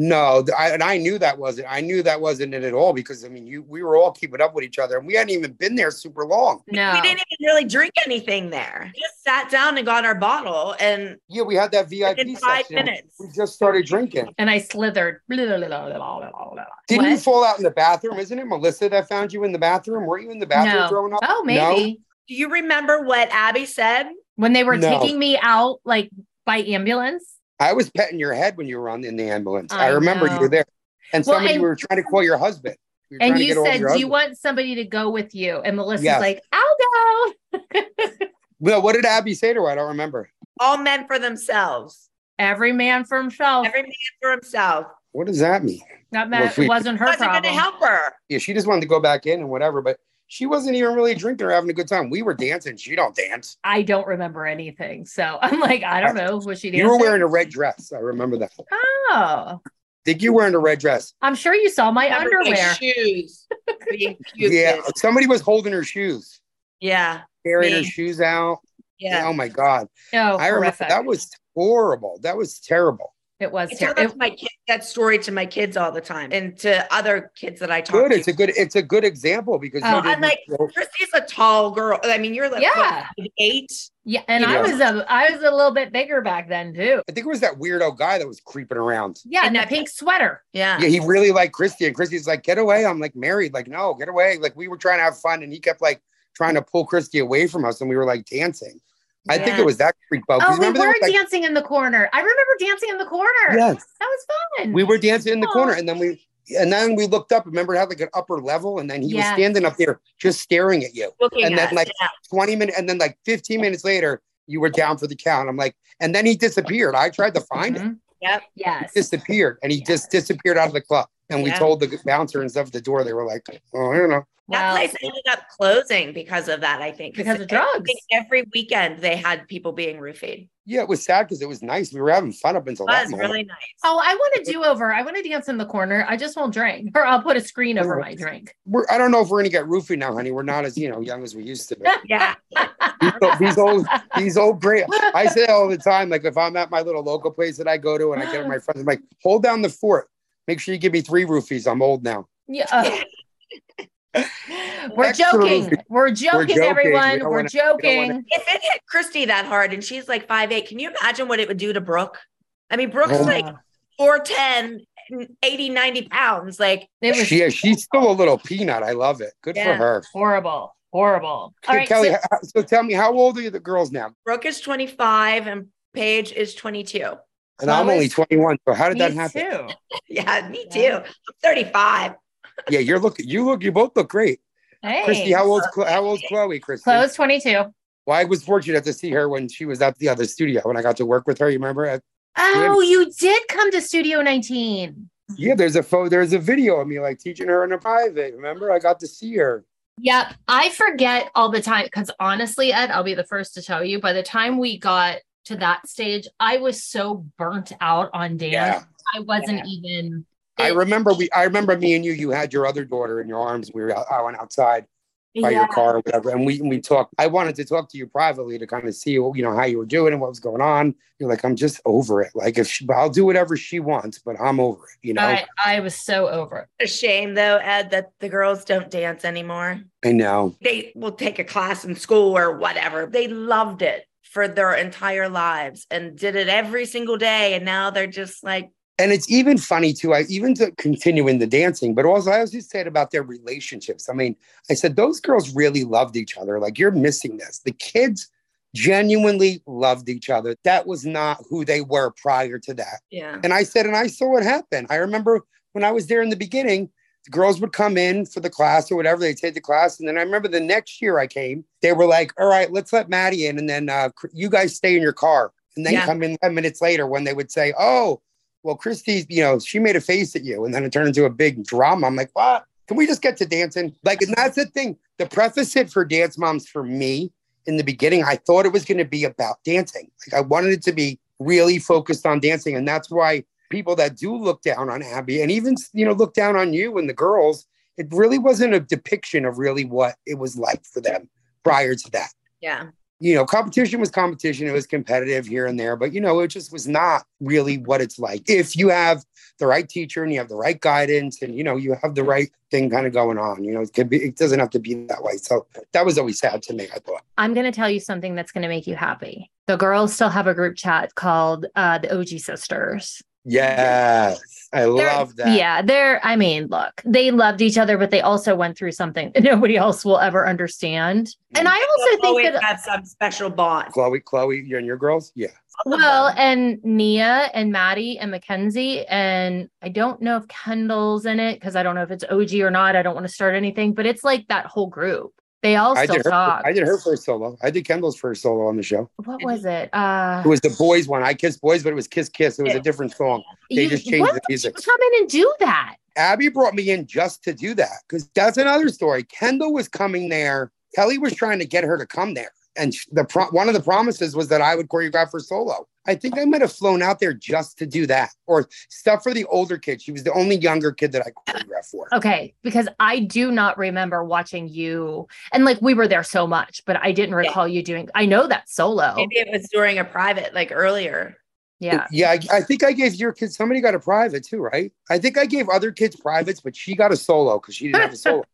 No, I, and I knew that wasn't. I knew that wasn't it at all because I mean, you we were all keeping up with each other, and we hadn't even been there super long. no. We didn't even really drink anything there. We just sat down and got our bottle and Yeah, we had that VIP in five section. minutes. We just started drinking. And I slithered. Blah, blah, blah, blah, blah, blah, blah. Didn't you fall out in the bathroom? Isn't it Melissa that found you in the bathroom? Were you in the bathroom No. throwing up? Oh, No? maybe. do you remember what Abby said? When they were No. taking me out, like by ambulance. I was petting your head when you were on in the ambulance. I, I remember you were there. And Well, somebody and- were trying to call your husband. You And you get ahold of said, your Do you want somebody to go with you? And Melissa's Yes. like, I'll go. Well, what did Abby say to her? I don't remember. All men for themselves. Every man for himself. Every man for himself. What does that mean? that Well, meant if we- it wasn't her Wasn't going problem. to help her. Yeah, she just wanted to go back in and whatever, but she wasn't even really drinking or having a good time. We were dancing. She don't dance. I don't remember anything. So I'm like, I don't know. Was she dancing? You were wearing a red dress. I remember that. Oh. think you're wearing a red dress. I'm sure you saw my Remember my underwear. shoes. Yeah, somebody was holding her shoes, Yeah. carrying her shoes out. Yeah. Oh my god, Oh, I remember that was horrible. That was terrible. It was I tell terrible. that, to my kid, that story to my kids all the time and to other kids that I talk Good. to. It's a good. It's a good example because Oh, you didn't- I'm like, Christi's a tall girl. I mean, you're like what, Yeah. eight. Yeah, and You I know. was a I was a little bit bigger back then too. I think it was that weirdo guy that was creeping around. Yeah, And and that that- pink sweater. Yeah. Yeah, he really liked Christi, and Christi's like, "Get away!" I'm like, "Married." Like, no, get away. Like, we were trying to have fun, and he kept like trying to pull Christi away from us, and we were like dancing. I think it was that creep. Oh, Oh, we remember were was, like, dancing in the corner. I remember dancing in the corner. Yes. That was fun. we were dancing in the corner, and then we and then we looked up. Remember, it had like an upper level, and then he was standing up there just staring at you. Looking and then like yeah. 20 minutes, and then like 15 minutes later, you were down for the count. I'm like, and then he disappeared. I tried to find him. Mhm. Yep. Yes. Disappeared, and he just disappeared out of the club. And we told the bouncer and stuff at the door. They were like, "Oh, I don't know." That Well, place ended up closing because of that, I think. Because of drugs. think every weekend they had people being roofied. Yeah, it was sad because it was nice. We were having fun up until It that moment. really nice. Oh, I want to do over. I want to dance in the corner. I just won't drink, or I'll put a screen over my drink. We're, I don't know if we're gonna get roofied now, honey. We're not as you know young as we used to be. Yeah. these, these old, these old great. I say all the time, like if I'm at my little local place that I go to and I get my friends, I'm like, hold down the fort. Make sure you give me three roofies. I'm old now. Yeah. uh, we're joking. We're joking, joking. We everyone. don't We're wanna- joking. wanna- If it hit Christi that hard and she's like five eight, can you imagine what it would do to Brooke? I mean, Brooke's Oh. like 4'10, 80, 90 pounds. Like, It was She, she's still a little peanut. I love it. Good for her. horrible. Horrible. All Okay, right, Kelly, so- so tell me, how old are the girls now? Brooke is 25 and Paige is 22. And I'm only 21. So how did me that happen? too. Yeah, me too. I'm 35. Yeah, you're looking. You look. You both look great. Hey, Christi, how old's Chlo- how old's Chloe? Christi. Chloe's 22. Well, I was fortunate to see her when she was at the other studio when I got to work with her. You remember? At- Oh, you did come to Studio 19. yeah, there's a photo. There's a video of me like teaching her in a private. Remember? I got to see her. Yep. I forget all the time because honestly, Ed, I'll be the first to tell you by the time we got to that stage, I was so burnt out on dance. Yeah. I wasn't even. I remember we. I remember me and you. You had your other daughter in your arms. We were. Out, I went outside by Yeah. your car or whatever, and we we talked. I wanted to talk to you privately to kind of see you know how you were doing and what was going on. You're like, I'm just over it. Like if she, I'll do whatever she wants, but I'm over it. You know. I, I was so over it. A shame though, Ed, that the girls don't dance anymore. I know. They will take a class in school or whatever. They loved it for their entire lives and did it every single day. And now they're just like, And it's even funny too. I even to continue in the dancing, but also I also said about their relationships. I mean, I said those girls really loved each other. Like you're missing this. The kids genuinely loved each other. That was not who they were prior to that. yeah. And I said, and I saw what happened. I remember when I was there in the beginning, the girls would come in for the class or whatever. They'd take the class. And then I remember the next year I came, they were like, all right, let's let Maddie in. And then uh, you guys stay in your car. And then Yeah. come in 10 minutes later when they would say, oh, well, Christi, you know, she made a face at you. And then it turned into a big drama. I'm like, what? Can we just get to dancing? Like, and that's the thing. The preface it for Dance Moms for me in the beginning, I thought it was going to be about dancing. Like, I wanted it to be really focused on dancing. And that's why people that do look down on Abby and even, you know, look down on you and the girls, it really wasn't a depiction of really what it was like for them prior to that. Yeah. You know, competition was competition. It was competitive here and there, but you know, it just was not really what it's like. If you have the right teacher and you have the right guidance and you know, you have the right thing kind of going on, you know, it could be, it doesn't have to be that way. So that was always sad to me, I thought. I'm going to tell you something that's going to make you happy. The girls still have a group chat called uh, the OG Sisters. Yes. I They're- love that. Yeah, they're, I mean, look, they loved each other, but they also went through something that nobody else will ever understand. And mm. I also They'll think always that, have some special bond. Chloe, Chloe, you and your girls? Yeah. well, and Nia and Maddie and Mackenzie, and I don't know if Kendall's in it because I don't know if it's OG or not. I don't want to start anything, but it's like that whole group. They all I still her talk. I did her first solo. I did Kendall's first solo on the show. What was it? Uh, It was the boys one. I kissed boys, but it was Kiss Kiss. It was a different song. They you- just changed what the music. you come in and do that? Abby brought me in just to do that because that's another story. Kendall was coming there. Kelly was trying to get her to come there. And the pro- one of the promises was that I would choreograph her solo. I think I might have flown out there just to do that or stuff for the older kid. She was the only younger kid that I choreographed for. Okay, because I do not remember watching you, and like we were there so much, but I didn't recall you doing. I know that solo. Maybe it was during a private, like earlier. Yeah. Yeah, I, I think I gave your kids. Somebody got a private too, right? I think I gave other kids privates, but she got a solo because she didn't have a solo.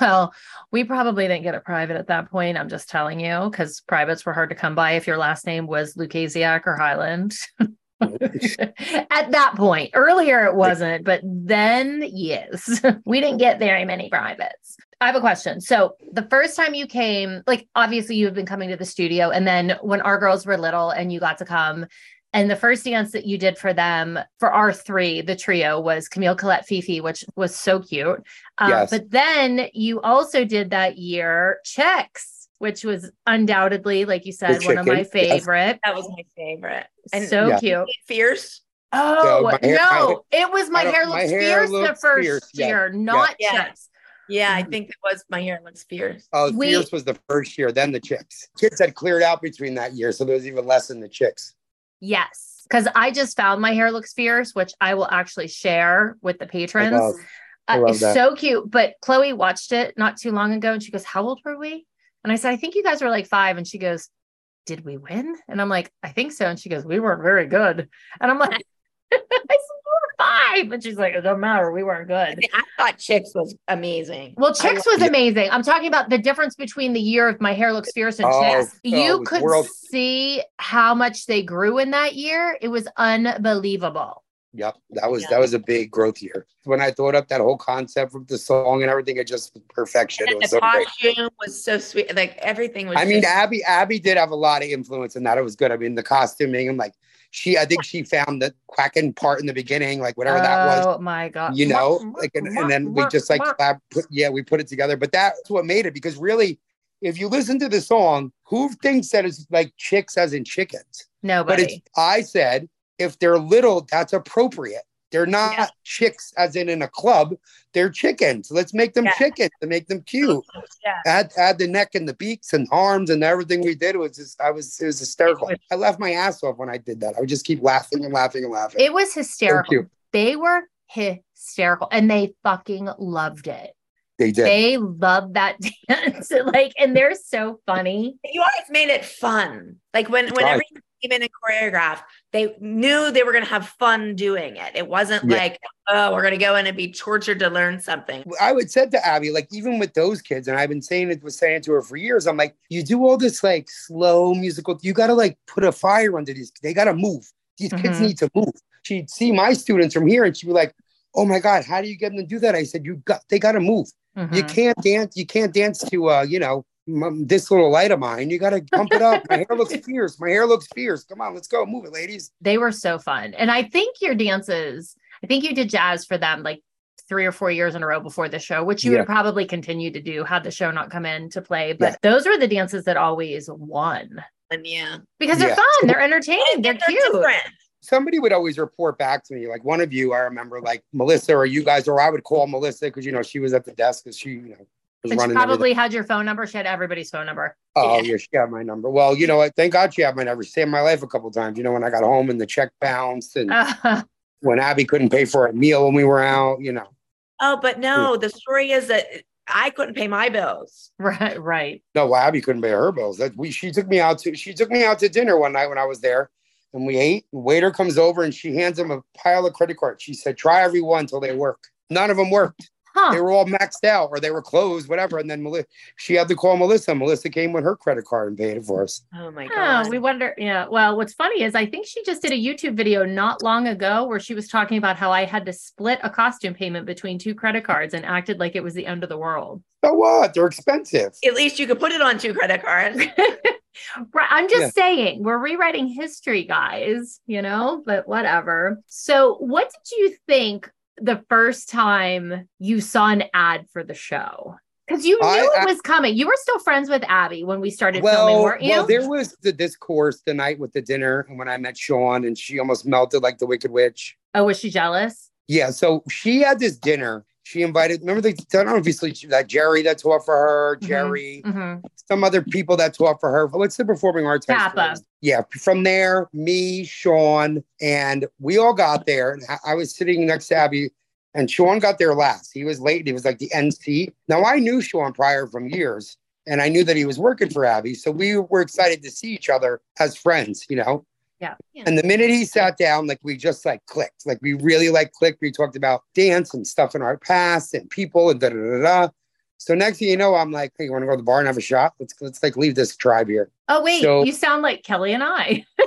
Well, we probably didn't get a private at that point. I'm just telling you because privates were hard to come by if your last name was Lukasiak or Hyland. at that point, earlier it wasn't, but then yes, we didn't get very many privates. I have a question. So, the first time you came, like obviously you have been coming to the studio, and then when our girls were little and you got to come, and the first dance that you did for them for our three, the trio, was Camille Colette Fifi, which was so cute. Um, Yes. But then you also did that year Chicks, which was undoubtedly, like you said, one of my chicken, yes. favorite. That was my favorite. And so Yeah. cute. Fierce. Oh my hair- no, it was my I don't- hair my looks hair fierce the first fierce, year, yeah. not Yeah. Chicks. Yeah, I think it was my hair looks fierce. Oh, We- Fierce was the first year, then the chicks. Kids had cleared out between that year, so there was even less in the chicks. Yes, because I just found my hair looks fierce, which I will actually share with the patrons. Uh, it's that. so cute. But Chloe watched it not too long ago and she goes, How old were we? And I said, I think you guys were like five. And she goes, Did we win? And I'm like, I think so. And she goes, We weren't very good. And I'm like, I said, We were five. And she's like, It doesn't matter. We weren't good. I thought Chicks was amazing. Well, Chicks lo- was amazing. I'm talking about the difference between the year of My Hair Looks Fierce and Oh, Chicks. oh, You it could world- see how much they grew in that year. It was unbelievable. Yep, that was Yeah. that was a big growth year. When I thought up that whole concept with the song and everything, it just was perfection. It was the so great. costume was so sweet. Like everything was. I mean, Abby Abby did have a lot of influence in that. It was good. I mean, the costuming and like she, I think she found the quacking part in the beginning, like whatever that was. Oh my god! you know like and, and then we just like collab, put, yeah we put it together. But that's what made it because really if you listen to the song who thinks that it's like chicks as in chickens? But nobody. it's i said if they're little that's appropriate they're not Yeah. chicks as in in a club they're chickens let's make them Yeah. chickens to make them cute yeah. add add the neck and the beaks and arms and everything we did was just i was it was hysterical i laughed my ass off when i did that i would just keep laughing and laughing and laughing It was hysterical. cute. they were hysterical, and they fucking loved it. they did They loved that dance. like, and they're so funny. you always made it fun. Like when whenever Right. you came in and choreographed, they knew they were gonna have fun doing it. It wasn't Yeah. like, oh, we're gonna go in and be tortured to learn something. I would said to Abby, like even with those kids, and I've been saying it was saying it to her for years. I'm like, you do all this like slow musical, you gotta like put a fire under these. They gotta move. These kids Mhm. need to move. She'd see my students from here, and she'd be like, "Oh my god, how do you get them to do that?" I said, "You got, they gotta move. You Mhm. can't dance. You can't dance to, uh, you know." M- This little light of mine, you gotta pump it up. My hair looks fierce. My hair looks fierce. Come on, let's go, move it, ladies. They were so fun. And I think your dances, I think you did jazz for them like three or four years in a row before the show, which you Yeah. would probably continue to do had the show not come in to play. But those were the dances that always won And yeah, because they're Yeah. fun, they're entertaining, they're And cute. different. somebody would always report back to me, like one of you, I remember, like Melissa or you guys, or I would call Melissa because you know she was at the desk because she, you know, was And she running. everything. probably had your phone number. She had everybody's phone number. Oh Yeah. yeah, she had my number. Well, you know what? Thank God she had my number. She saved my life a couple times. You know, when I got home and the check bounced, and when Abby couldn't pay for a meal when we were out. You know, Oh, but no, hmm. the story is that I couldn't pay my bills. right, right. no, well, Abby couldn't pay her bills. That we she took me out to she took me out to dinner one night when I was there, and we ate. The waiter comes over and she hands him a pile of credit cards. She said, "Try every one till they work." None of them worked. Huh. They were all maxed out or they were closed, whatever. And then Melissa, she had to call Melissa. Melissa came with her credit card and paid it for us. Oh my Oh, god. we wonder. Yeah. Well, what's funny is I think she just did a YouTube video not long ago where she was talking about how I had to split a costume payment between two credit cards and acted like it was the end of the world. So what? They're expensive. At least you could put it on two credit cards. Right. I'm just Yeah. saying, we're rewriting history, guys, you know, but whatever. So, what did you think the first time you saw an ad for the show? Because you knew I- it I- was coming. You were still friends with Abby when we started well, filming, weren't you? well, there was the discourse the night with the dinner and when I met Sean and she almost melted like the Wicked Witch. oh, was she jealous? Yeah, so she had this dinner. She invited, remember, they, I don't know if you sleep that Jerry that taught for her, Mhm. Jerry, Mhm. some other people that taught for her. What's the performing arts? CAPA. Yeah. From there, me, Sean, and we all got there. And I- I was sitting next to Abby, and Sean got there last. He was late. He was like the NC. Now, I knew Sean prior from years, and I knew that he was working for Abby. So we were excited to see each other as friends, you know? Yeah. And the minute he sat down, like we just like clicked, like we really like clicked. We talked about dance and stuff in our past and people and da da da da. So next thing you know, I'm like, hey, you want to go to the bar and have a shot? Let's let's like leave this tribe here. Oh wait, So- you sound like Kelly and I.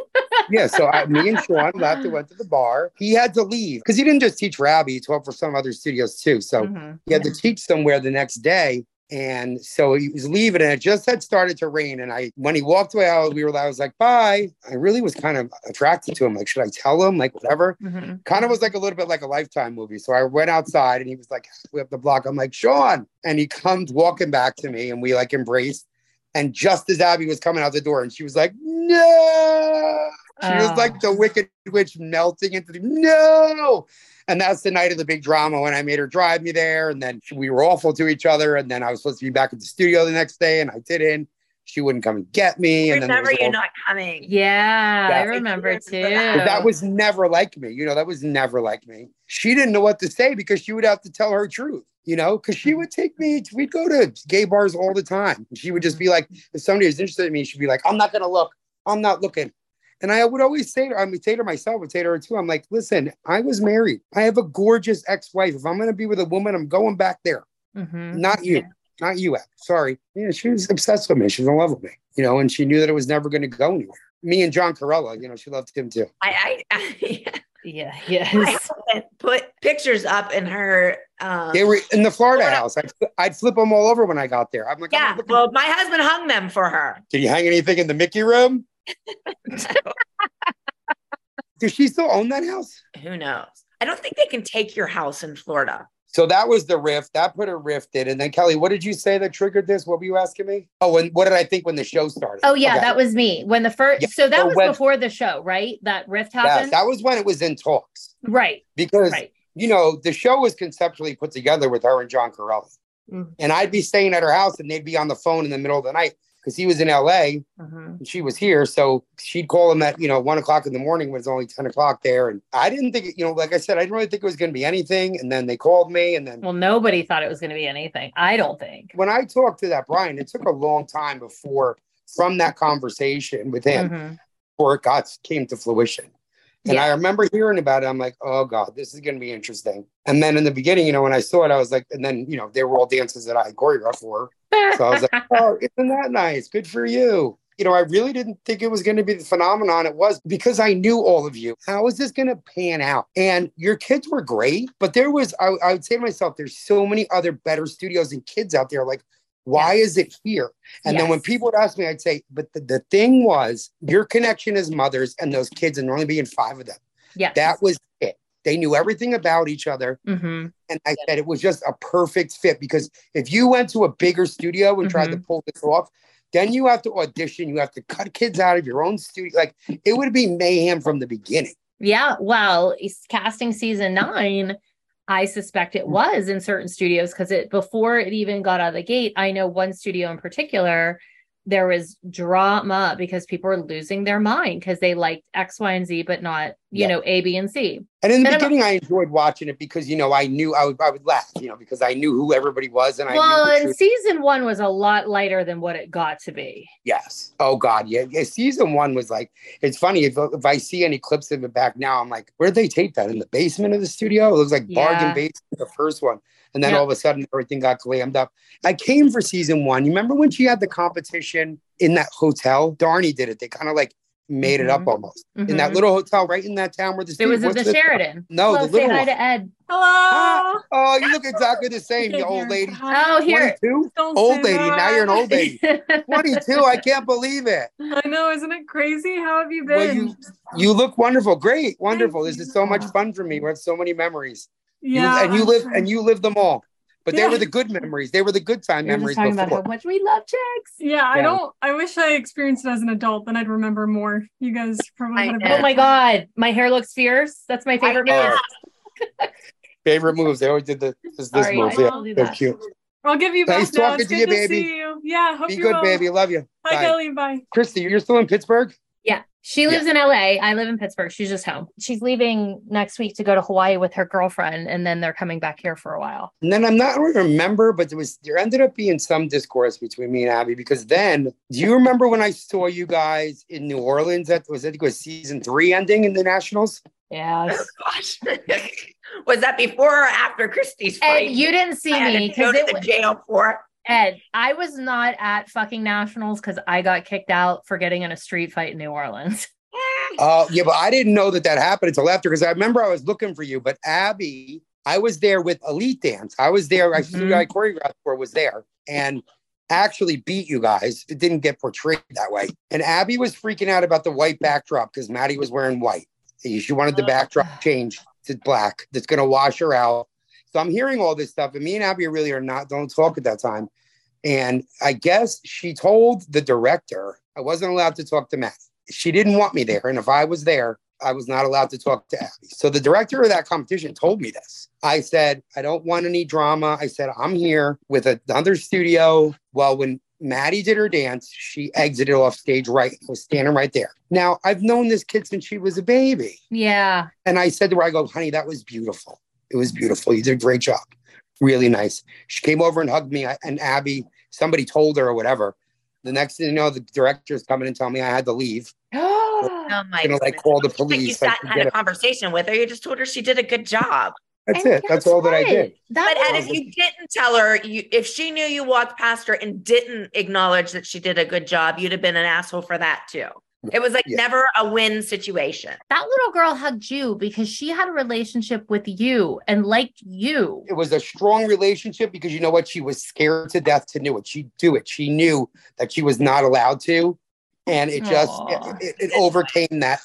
Yeah. So I, me and Sean left and went to the bar. He had to leave because he didn't just teach for Abby, he taught for some other studios too. So Mhm. he had to teach somewhere the next day. And so he was leaving, and it just had started to rain. And I, when he walked away, I was, we were, I was like, bye. I really was kind of attracted to him. Like, should I tell him? Like, whatever. Mhm. Kind of was like a little bit like a lifetime movie. So I went outside, and he was like halfway up the block. I'm like, Sean, and he comes walking back to me, and we like embraced. And just as Abby was coming out the door, and she was like, no. She was like um, the wicked witch melting into the no. And that's the night of the big drama when I made her drive me there. And then we were awful to each other. And then I was supposed to be back at the studio the next day and I didn't. She wouldn't come and get me. And Remember was you all- not coming. Yeah, I Yeah. remember too. That was never like me. You know, that was never like me. She didn't know what to say because she would have to tell her truth, you know, because she would take me, we'd go to gay bars all the time. She would just be mm. like, if somebody was interested in me, she'd be like, I'm not going to look. I'm not looking. And I would always say, to- I would say to myself, and say to her too, I'm like, listen, I was married. I have a gorgeous ex wife. If I'm going to be with a woman, I'm going back there. Mhm. Not you. Not you, Ab. Sorry. Yeah, she was obsessed with me. She's in love with me, you know, and she knew that it was never going to go anywhere. Me and John Corella, you know, she loved him too. I, I, Yeah, I yes. put pictures up in her. Um, They were in the Florida house. I'd, I'd flip them all over when I got there. I'm like, I'm yeah. Well, my husband hung them for her. did you hang anything in the Mickey room? Does she still own that house? Who knows? I don't think they can take your house in Florida. So that was the rift. That put a rift in. And then Kelly, what did you say that triggered this? What were you asking me? Oh, and what did I think when the show started? Oh yeah, Okay. that was me. When the first Yeah, so that so was when- before the show, right? That rift Yes, happened. that was when it was in talks right. because Right. you know the show was conceptually put together with her and John Corella, Mhm. and I'd be staying at her house and they'd be on the phone in the middle of the night because he was in L.A. Mhm. and she was here. So she'd call him at, you know, one o'clock in the morning when it's only 10 o'clock there. And I didn't think, you know, like I said, I didn't really think it was going to be anything. And then they called me. And then Well, nobody thought it was going to be anything. I don't think. when I talked to that Brian, it took a long time before from that conversation with him Mhm. before it got came to fruition. And I remember hearing about it. I'm like, oh God, this is going to be interesting. And then in the beginning, you know, when I saw it, I was like, and then, you know, they were all dances that I choreographed for. So I was like, oh, isn't that nice? Good for you. You know, I really didn't think it was going to be the phenomenon it was because I knew all of you. How is this going to pan out? And your kids were great, but there was, I, I would say to myself, there's so many other better studios and kids out there. Like, why is it here? And then when people would ask me, I'd say, but the, the thing was your connection as mothers and those kids, and only being five of them. Yes. That was it. They knew everything about each other. Mhm. And I said it was just a perfect fit because if you went to a bigger studio and tried to Mm-hmm. pull this off, then you have to audition, you have to cut kids out of your own studio. Like it would be mayhem from the beginning. Yeah, well, casting season nine, I suspect it was in certain studios because it before it even got out of the gate. I know one studio in particular, there was drama because people were losing their mind because they liked X, Y, and Z, but not, you Yeah. know, A, B, and C. And in the And I'm- beginning, I enjoyed watching it because you know I knew I would I would laugh, you know, because I knew who everybody was and I well, and truth. season one was a lot lighter than what it got to be. Yes. Oh God, yeah. yeah. Season one was like it's funny if if I see any clips of it back now, I'm like, where did they tape that in the basement of the studio? It looks like bargain basement, the first one, and then Yeah. all of a sudden everything got glammed up. I came for season one. You remember when she had the competition in that hotel? Darnie did it. They kind of like made it up Mhm. almost in that Mhm. little hotel right in that town where the It was at the what's Sheraton. No, Hello, the say hi one. to Ed. Hello. Oh, you look exactly the same, you old here. lady. Oh, here. 22? Don't Old say lady. Now you're an old lady. 22. I can't believe it. I know, isn't it crazy? How have you been? Well, you you look wonderful. Great, wonderful. This you. is so much fun for me. We have so many memories. You- yeah, and you live and you live them all. But they were the good memories. They were the good time We were just memories talking about how much we love chicks. Yeah, I don't. I wish I experienced it as an adult. Then I'd remember more. You guys probably I would have Oh my God, my hair looks fierce. That's my favorite know. move. Favorite moves. They always did the, this, this Sorry, move. Yeah, they're that. cute. I'll give you back Nice now. talking It's to good you, to baby. see you. Yeah, hope Be you're good, well. baby. Love you. Bye, Bye. Kelly. Bye. Christi, you're still in Pittsburgh? Yeah. She lives in LA. I live in Pittsburgh. She's just home. She's leaving next week to go to Hawaii with her girlfriend, and then they're coming back here for a while. And then I'm not I don't remember, but there was there ended up being some discourse between me and Abby because then do you remember when I saw you guys in New Orleans? That was I think it was season three ending in the Nationals. Yeah. Gosh. was that before or after Christi's fight? Ed, you didn't see I had me to go because to it the jail for. Ed, I was not at fucking nationals because I got kicked out for getting in a street fight in New Orleans. Uh, yeah, but I didn't know that that happened until after because I remember I was looking for you. But Abby, I was there with Elite Dance. I was there. I Mhm. I choreographed for was there and actually beat you guys. It didn't get portrayed that way. And Abby was freaking out about the white backdrop because Maddie was wearing white. She wanted the backdrop changed to black. That's going to wash her out. So I'm hearing all this stuff, and me and Abby really are not don't talk at that time. And I guess she told the director I wasn't allowed to talk to Matt. She didn't want me there, and if I was there, I was not allowed to talk to Abby. So the director of that competition told me this. I said, I don't want any drama. I said, I'm here with another studio. Well, when Maddie did her dance, she exited off stage right. I was standing right there. Now, I've known this kid since she was a baby. Yeah. And I said to her, I go, honey, that was beautiful. It was beautiful. You did a great job. Really nice. She came over and hugged me. I- And Abby, somebody told her or whatever. The next thing you know, the director's coming and telling me I had to leave. Oh my Gonna, like, call the It's like you police, like, sat and to had a a- conversation with her. You just told her she did a good job. That's it. That's all that I did. That but Ed, if you didn't tell her, you if she knew you walked past her and didn't acknowledge that she did a good job, you'd have been an asshole for that too. It was like Yeah. never a win situation. That little girl hugged you because she had a relationship with you and liked you. It was a strong relationship because you know what? She was scared to death to do it. She'd do it. She knew that she was not allowed to. And it just Aw. it, it, it overcame that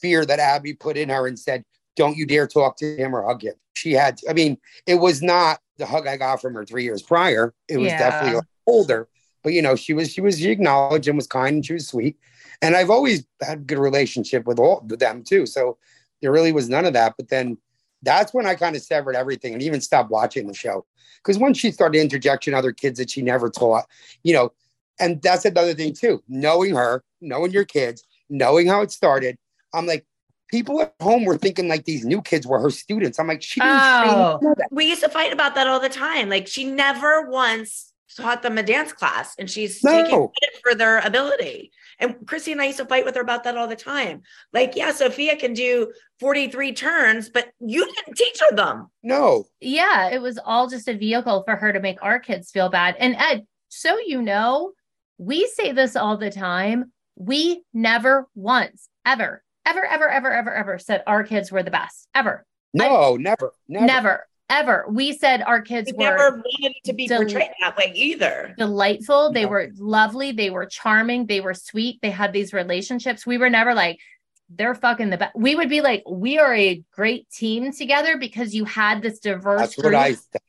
fear that Abby put in her and said, Don't you dare talk to him or hug him. She had, I mean, it was not the hug I got from her three years prior. It was Yeah. definitely older. But you know, she was she was she acknowledged and was kind and she was sweet. And I've always had a good relationship with all of them too. So there really was none of that. But then that's when I kind of severed everything and even stopped watching the show. Because once she started interjecting other kids that she never taught, you know, and that's another thing too. Knowing her, knowing your kids, knowing how it started, I'm like, people at home were thinking like these new kids were her students. I'm like, she didn't Oh. none. We used to fight about that all the time. Like she never once taught them a dance class and she's taking No. credit for their ability. And Chrissy and I used to fight with her about that all the time. Like, yeah, Sophia can do 43 turns, but you didn't teach her them. No. Yeah, it was all just a vehicle for her to make our kids feel bad. And Ed, so you know, we say this all the time. We never once, ever, ever, ever, ever, ever, ever said our kids were the best. Ever. No, never, never. Never. Ever. We said our kids We were never wanted to be del- portrayed that way either. delightful. They were lovely. They were charming. They were sweet. They had these relationships. We were never like, they're fucking the best. We would be like, we are a great team together because you had this diverse That's group what I said.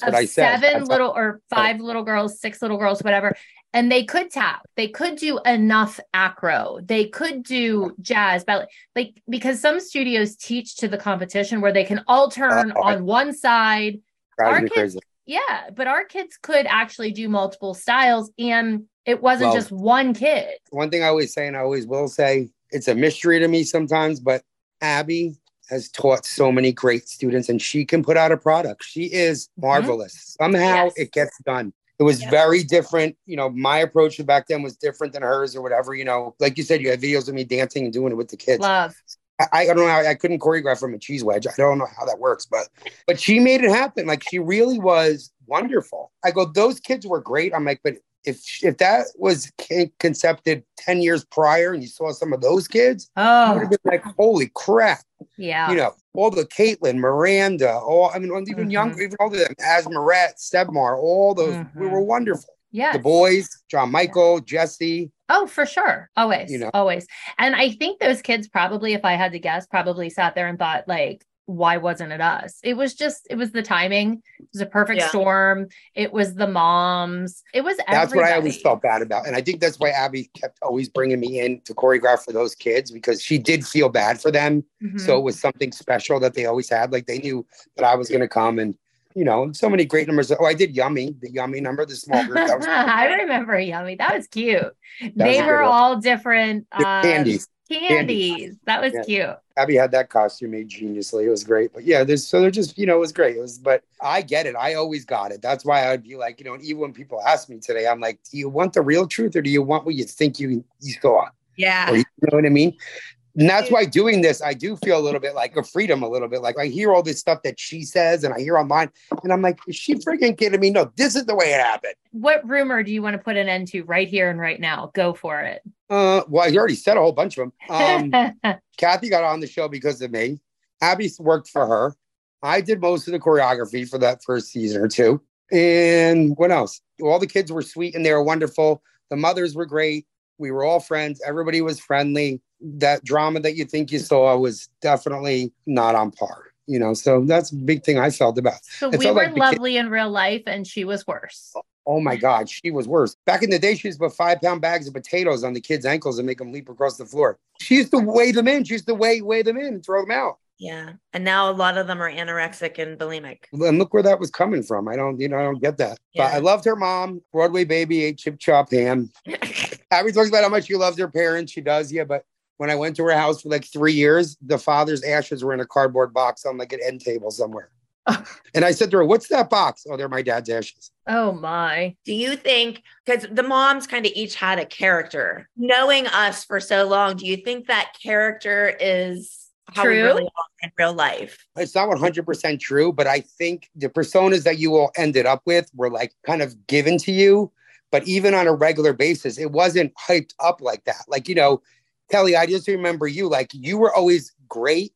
That's of what I said. seven That's little or five little girls, six little girls, whatever. And they could tap, they could do enough acro, they could do jazz, ballet, like because some studios teach to the competition where they can all turn Uh, on one side. Our kids, crazy. yeah, but our kids could actually do multiple styles, and it wasn't Well- just one kid. One thing I always say, and I always will say, it's a mystery to me sometimes, but Abby has taught so many great students and she can put out a product. She is mm-hmm. marvelous. Somehow Yes. it gets done. It was very different. You know, my approach back then was different than hers or whatever. You know, like you said, you had videos of me dancing and doing it with the kids. Love. I, I don't know. how- I couldn't choreograph from a cheese wedge. I don't know how that works, but but she made it happen. Like she really was wonderful. I go, those kids were great. I'm like, but if if that was con- concepted ten years prior, and you saw some of those kids, Oh. would have been like, holy crap! Yeah. You know, all the Caitlin, Miranda, all I mean, even mm-hmm. younger, even all of them, Asmaret, Sebmar, all those we were mm-hmm. wonderful. Yeah. The boys, John Michael, Jesse. Oh, for sure. Always. You know. Always. And I think those kids probably, if I had to guess, probably sat there and thought, like, why wasn't it us? It was just, it was the timing. It was a perfect Yeah. storm. It was the moms. It was That's what I always felt bad about. And I think that's why Abby kept always bringing me in to choreograph for those kids because she did feel bad for them. Mhm. So it was something special that they always had. Like they knew that I was going to come and, you know, so many great numbers. Oh, I did Yummy, the Yummy number, the small group. That was I remember Yummy. That was cute. was they a were all different The uh, candies. Candies. That was Yeah. cute. Abby had that costume made geniusly. It was great. But yeah, there's so they're just, you know, it was great. It was, but I get it. I always got it. That's why I'd be like, you know, even when people ask me today, I'm like, do you want the real truth or do you want what you think you you saw? Yeah. Or you know what I mean? And that's why doing this, I do feel a little bit like a freedom, a little bit like I hear all this stuff that she says and I hear online, and I'm like, is she freaking kidding me? No, this is the way it happened. What rumor do you want to put an end to right here and right now? Go for it. Uh, well, you already said a whole bunch of them. Um, Kathy got on the show because of me. Abby worked for her. I did most of the choreography for that first season or two. And what else? All the kids were sweet and they were wonderful. The mothers were great. We were all friends. Everybody was friendly. That drama that you think you saw was definitely not on par. You know, so that's a big thing I felt about. so It we were like the kid- lovely in real life and she was worse. Oh my God, she was worse. Back in the day, she used to put five pound bags of potatoes on the kids' ankles and make them leap across the floor. She used to weigh them in. She used to weigh weigh them in and throw them out. Yeah. And now a lot of them are anorexic and bulimic. And look where that was coming from. I don't, you know, I don't get that. But I loved her mom, Broadway baby, ate chip chop ham. Abby talks about how much she loves her parents. She does, yeah. But when I went to her house for like three years, the father's ashes were in a cardboard box on like an end table somewhere. and I said to her, What's that box? Oh, they're my dad's ashes. Oh my. Do you think, because the moms kind of each had a character, knowing us for so long, do you think that character is how we True. really are in real life? It's not 100% true, but I think the personas that you all ended up with were like kind of given to you. But even on a regular basis, it wasn't hyped up like that. Like, you know, Kelly, I just remember you, like, you were always great.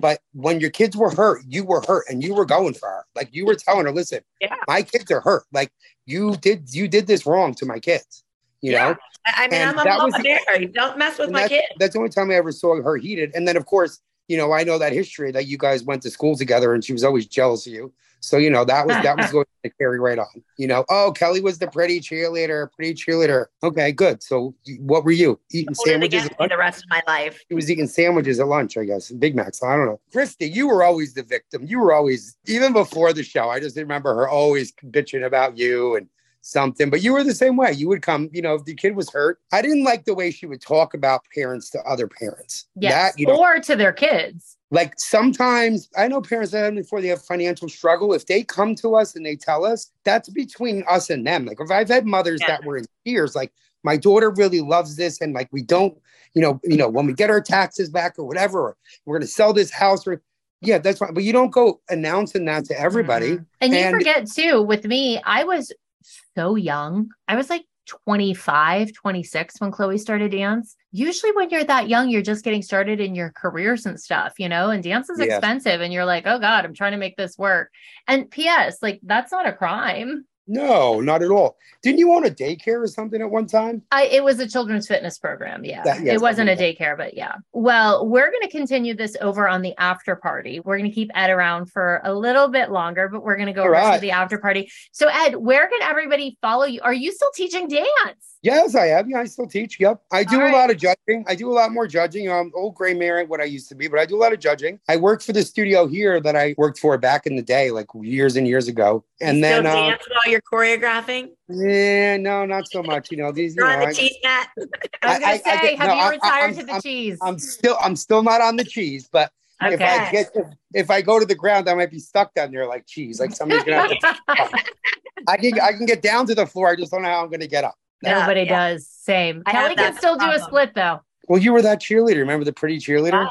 But when your kids were hurt, you were hurt and you were going for her. Like you were telling her, listen, Yeah. my kids are hurt. Like you did, you did this wrong to my kids. You Yeah. know, I, mean, And I'm a mom was- Mary. Don't mess with my that's, kid. that's the only time I ever saw her heated. And then, of course, you know, I know that history that you guys went to school together, and she was always jealous of you. So you know that was that was going to carry right on. You know, oh, Kelly was the pretty cheerleader, pretty cheerleader. Okay, good. So what were you eating sandwiches? the rest of my life. He was eating sandwiches at lunch, I guess, Big Macs. I don't know. Christi, you were always the victim. You were always, even before the show, I just remember her always bitching about you and something. But you were the same way. You would come, you know, if the kid was hurt. I didn't like the way she would talk about parents to other parents. Yes. That, you know, or to their kids. like sometimes I know parents that have before they have financial struggle. If they come to us and they tell us, that's between us and them. Like if I've had mothers Yeah. that were in tears, like my daughter really loves this, and like we don't, you know, you know, when we get our taxes back or whatever, or we're gonna sell this house or yeah, that's fine. But you don't go announcing that to everybody. Mhm. And you forget too, with me, I was so young. I was like 25, 26 when Chloe started dance. Usually, when you're that young, you're just getting started in your careers and stuff, you know, and dance is expensive. And you're like, oh God, I'm trying to make this work. And P.S., like, that's not a crime. No, not at all. Didn't you own a daycare or something at one time? I, it was a children's fitness program. Yeah. That- yes, it wasn't a daycare, but yeah. Well, we're going to continue this over on the after party. We're going to keep Ed around for a little bit longer, but we're going to go over to the after party. So, Ed, where can everybody follow you? Are you still teaching dance? Yes, I have. Yeah, I still teach. Yep. I do All a right. lot of judging. I do a lot more judging. I'm old gray mare what I used to be, but I do a lot of judging. I work for the studio here that I worked for back in the day, like years and years ago. And You then, still uh, dance while you're choreographing. yeah, no, not so much. You know, these, you know, on the I- cheese mat. I was I- to I- I say, get- have no, you I- I- retired I'm- to the I'm- cheese? I'm still, I'm still not on the cheese, but if I Okay. get, if I go to the ground, I might be stuck down there like cheese. Like somebody's gonna have to, I can, I can get down to the floor. I just don't know how I'm gonna get up. Yeah, Nobody yeah. does. Same. I Kelly can that still do a split though. Well, you were that cheerleader. Remember the pretty cheerleader? Wow.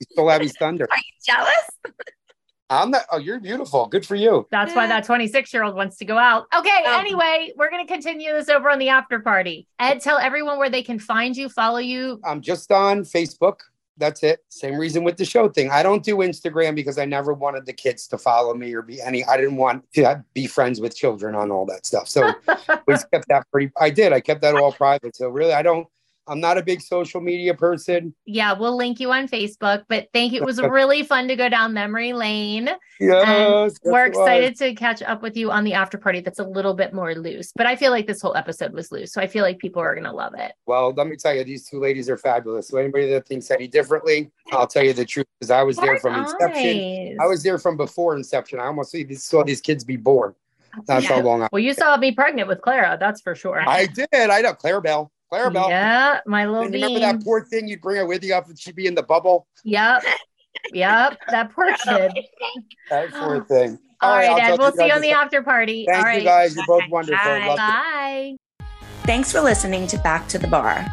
You stole Abby's thunder. Are you jealous? I'm not. Oh, you're beautiful. Good for you. That's why that 26 year old wants to go out. Okay. Um, anyway, we're going to continue this over on the after party. Ed, tell everyone where they can find you, follow you. I'm just on Facebook. That's it. Same reason with the show thing. I don't do Instagram because I never wanted the kids to follow me or be any. I didn't want to be friends with children on all that stuff. So we kept that pretty. I did. I kept that all private. So really, I don't. I'm not a big social media person. Yeah, we'll link you on Facebook. But thank you. It was really fun to go down memory lane. Yes, we're was. excited to catch up with you on the after party that's a little bit more loose. But I feel like this whole episode was loose. So I feel like people are going to love it. Well, let me tell you, these two ladies are fabulous. So anybody that thinks any differently, I'll tell you the truth because I was there from inception. I was there from before inception. I almost see- saw these kids be born. That's how long I. Well, you saw me pregnant with Clara. That's for sure. I did. I know Clarabelle. Clarabelle. Yeah, my little And you remember that poor thing? You'd bring her with you up and she'd be in the bubble. Yep. Yep. That poor kid. That poor thing. All right, I'll Ed. We'll to see you guys on the next- after party. Thank All you right. guys. You're both wonderful. Bye. Bye. Thanks for listening to Back to the Barre.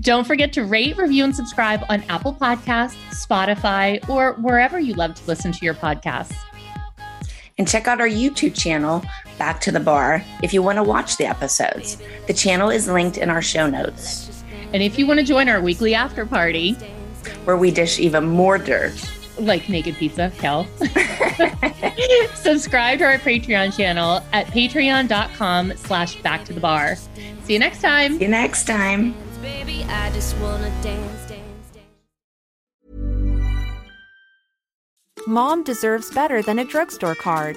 Don't forget to rate, review, and subscribe on Apple Podcasts, Spotify, or wherever you love to listen to your podcasts. And check out our YouTube channel, Back to the Barre, if you want to watch the episodes. The channel is linked in our show notes, And if you want to join our weekly after party, where we dish even more dirt. like naked pizza, Kel, subscribe to our Patreon channel at patreon.com slash back to the bar. See you next time. See you next time. Baby, I just wanna dance, dance, dance. Mom deserves better than a drugstore card.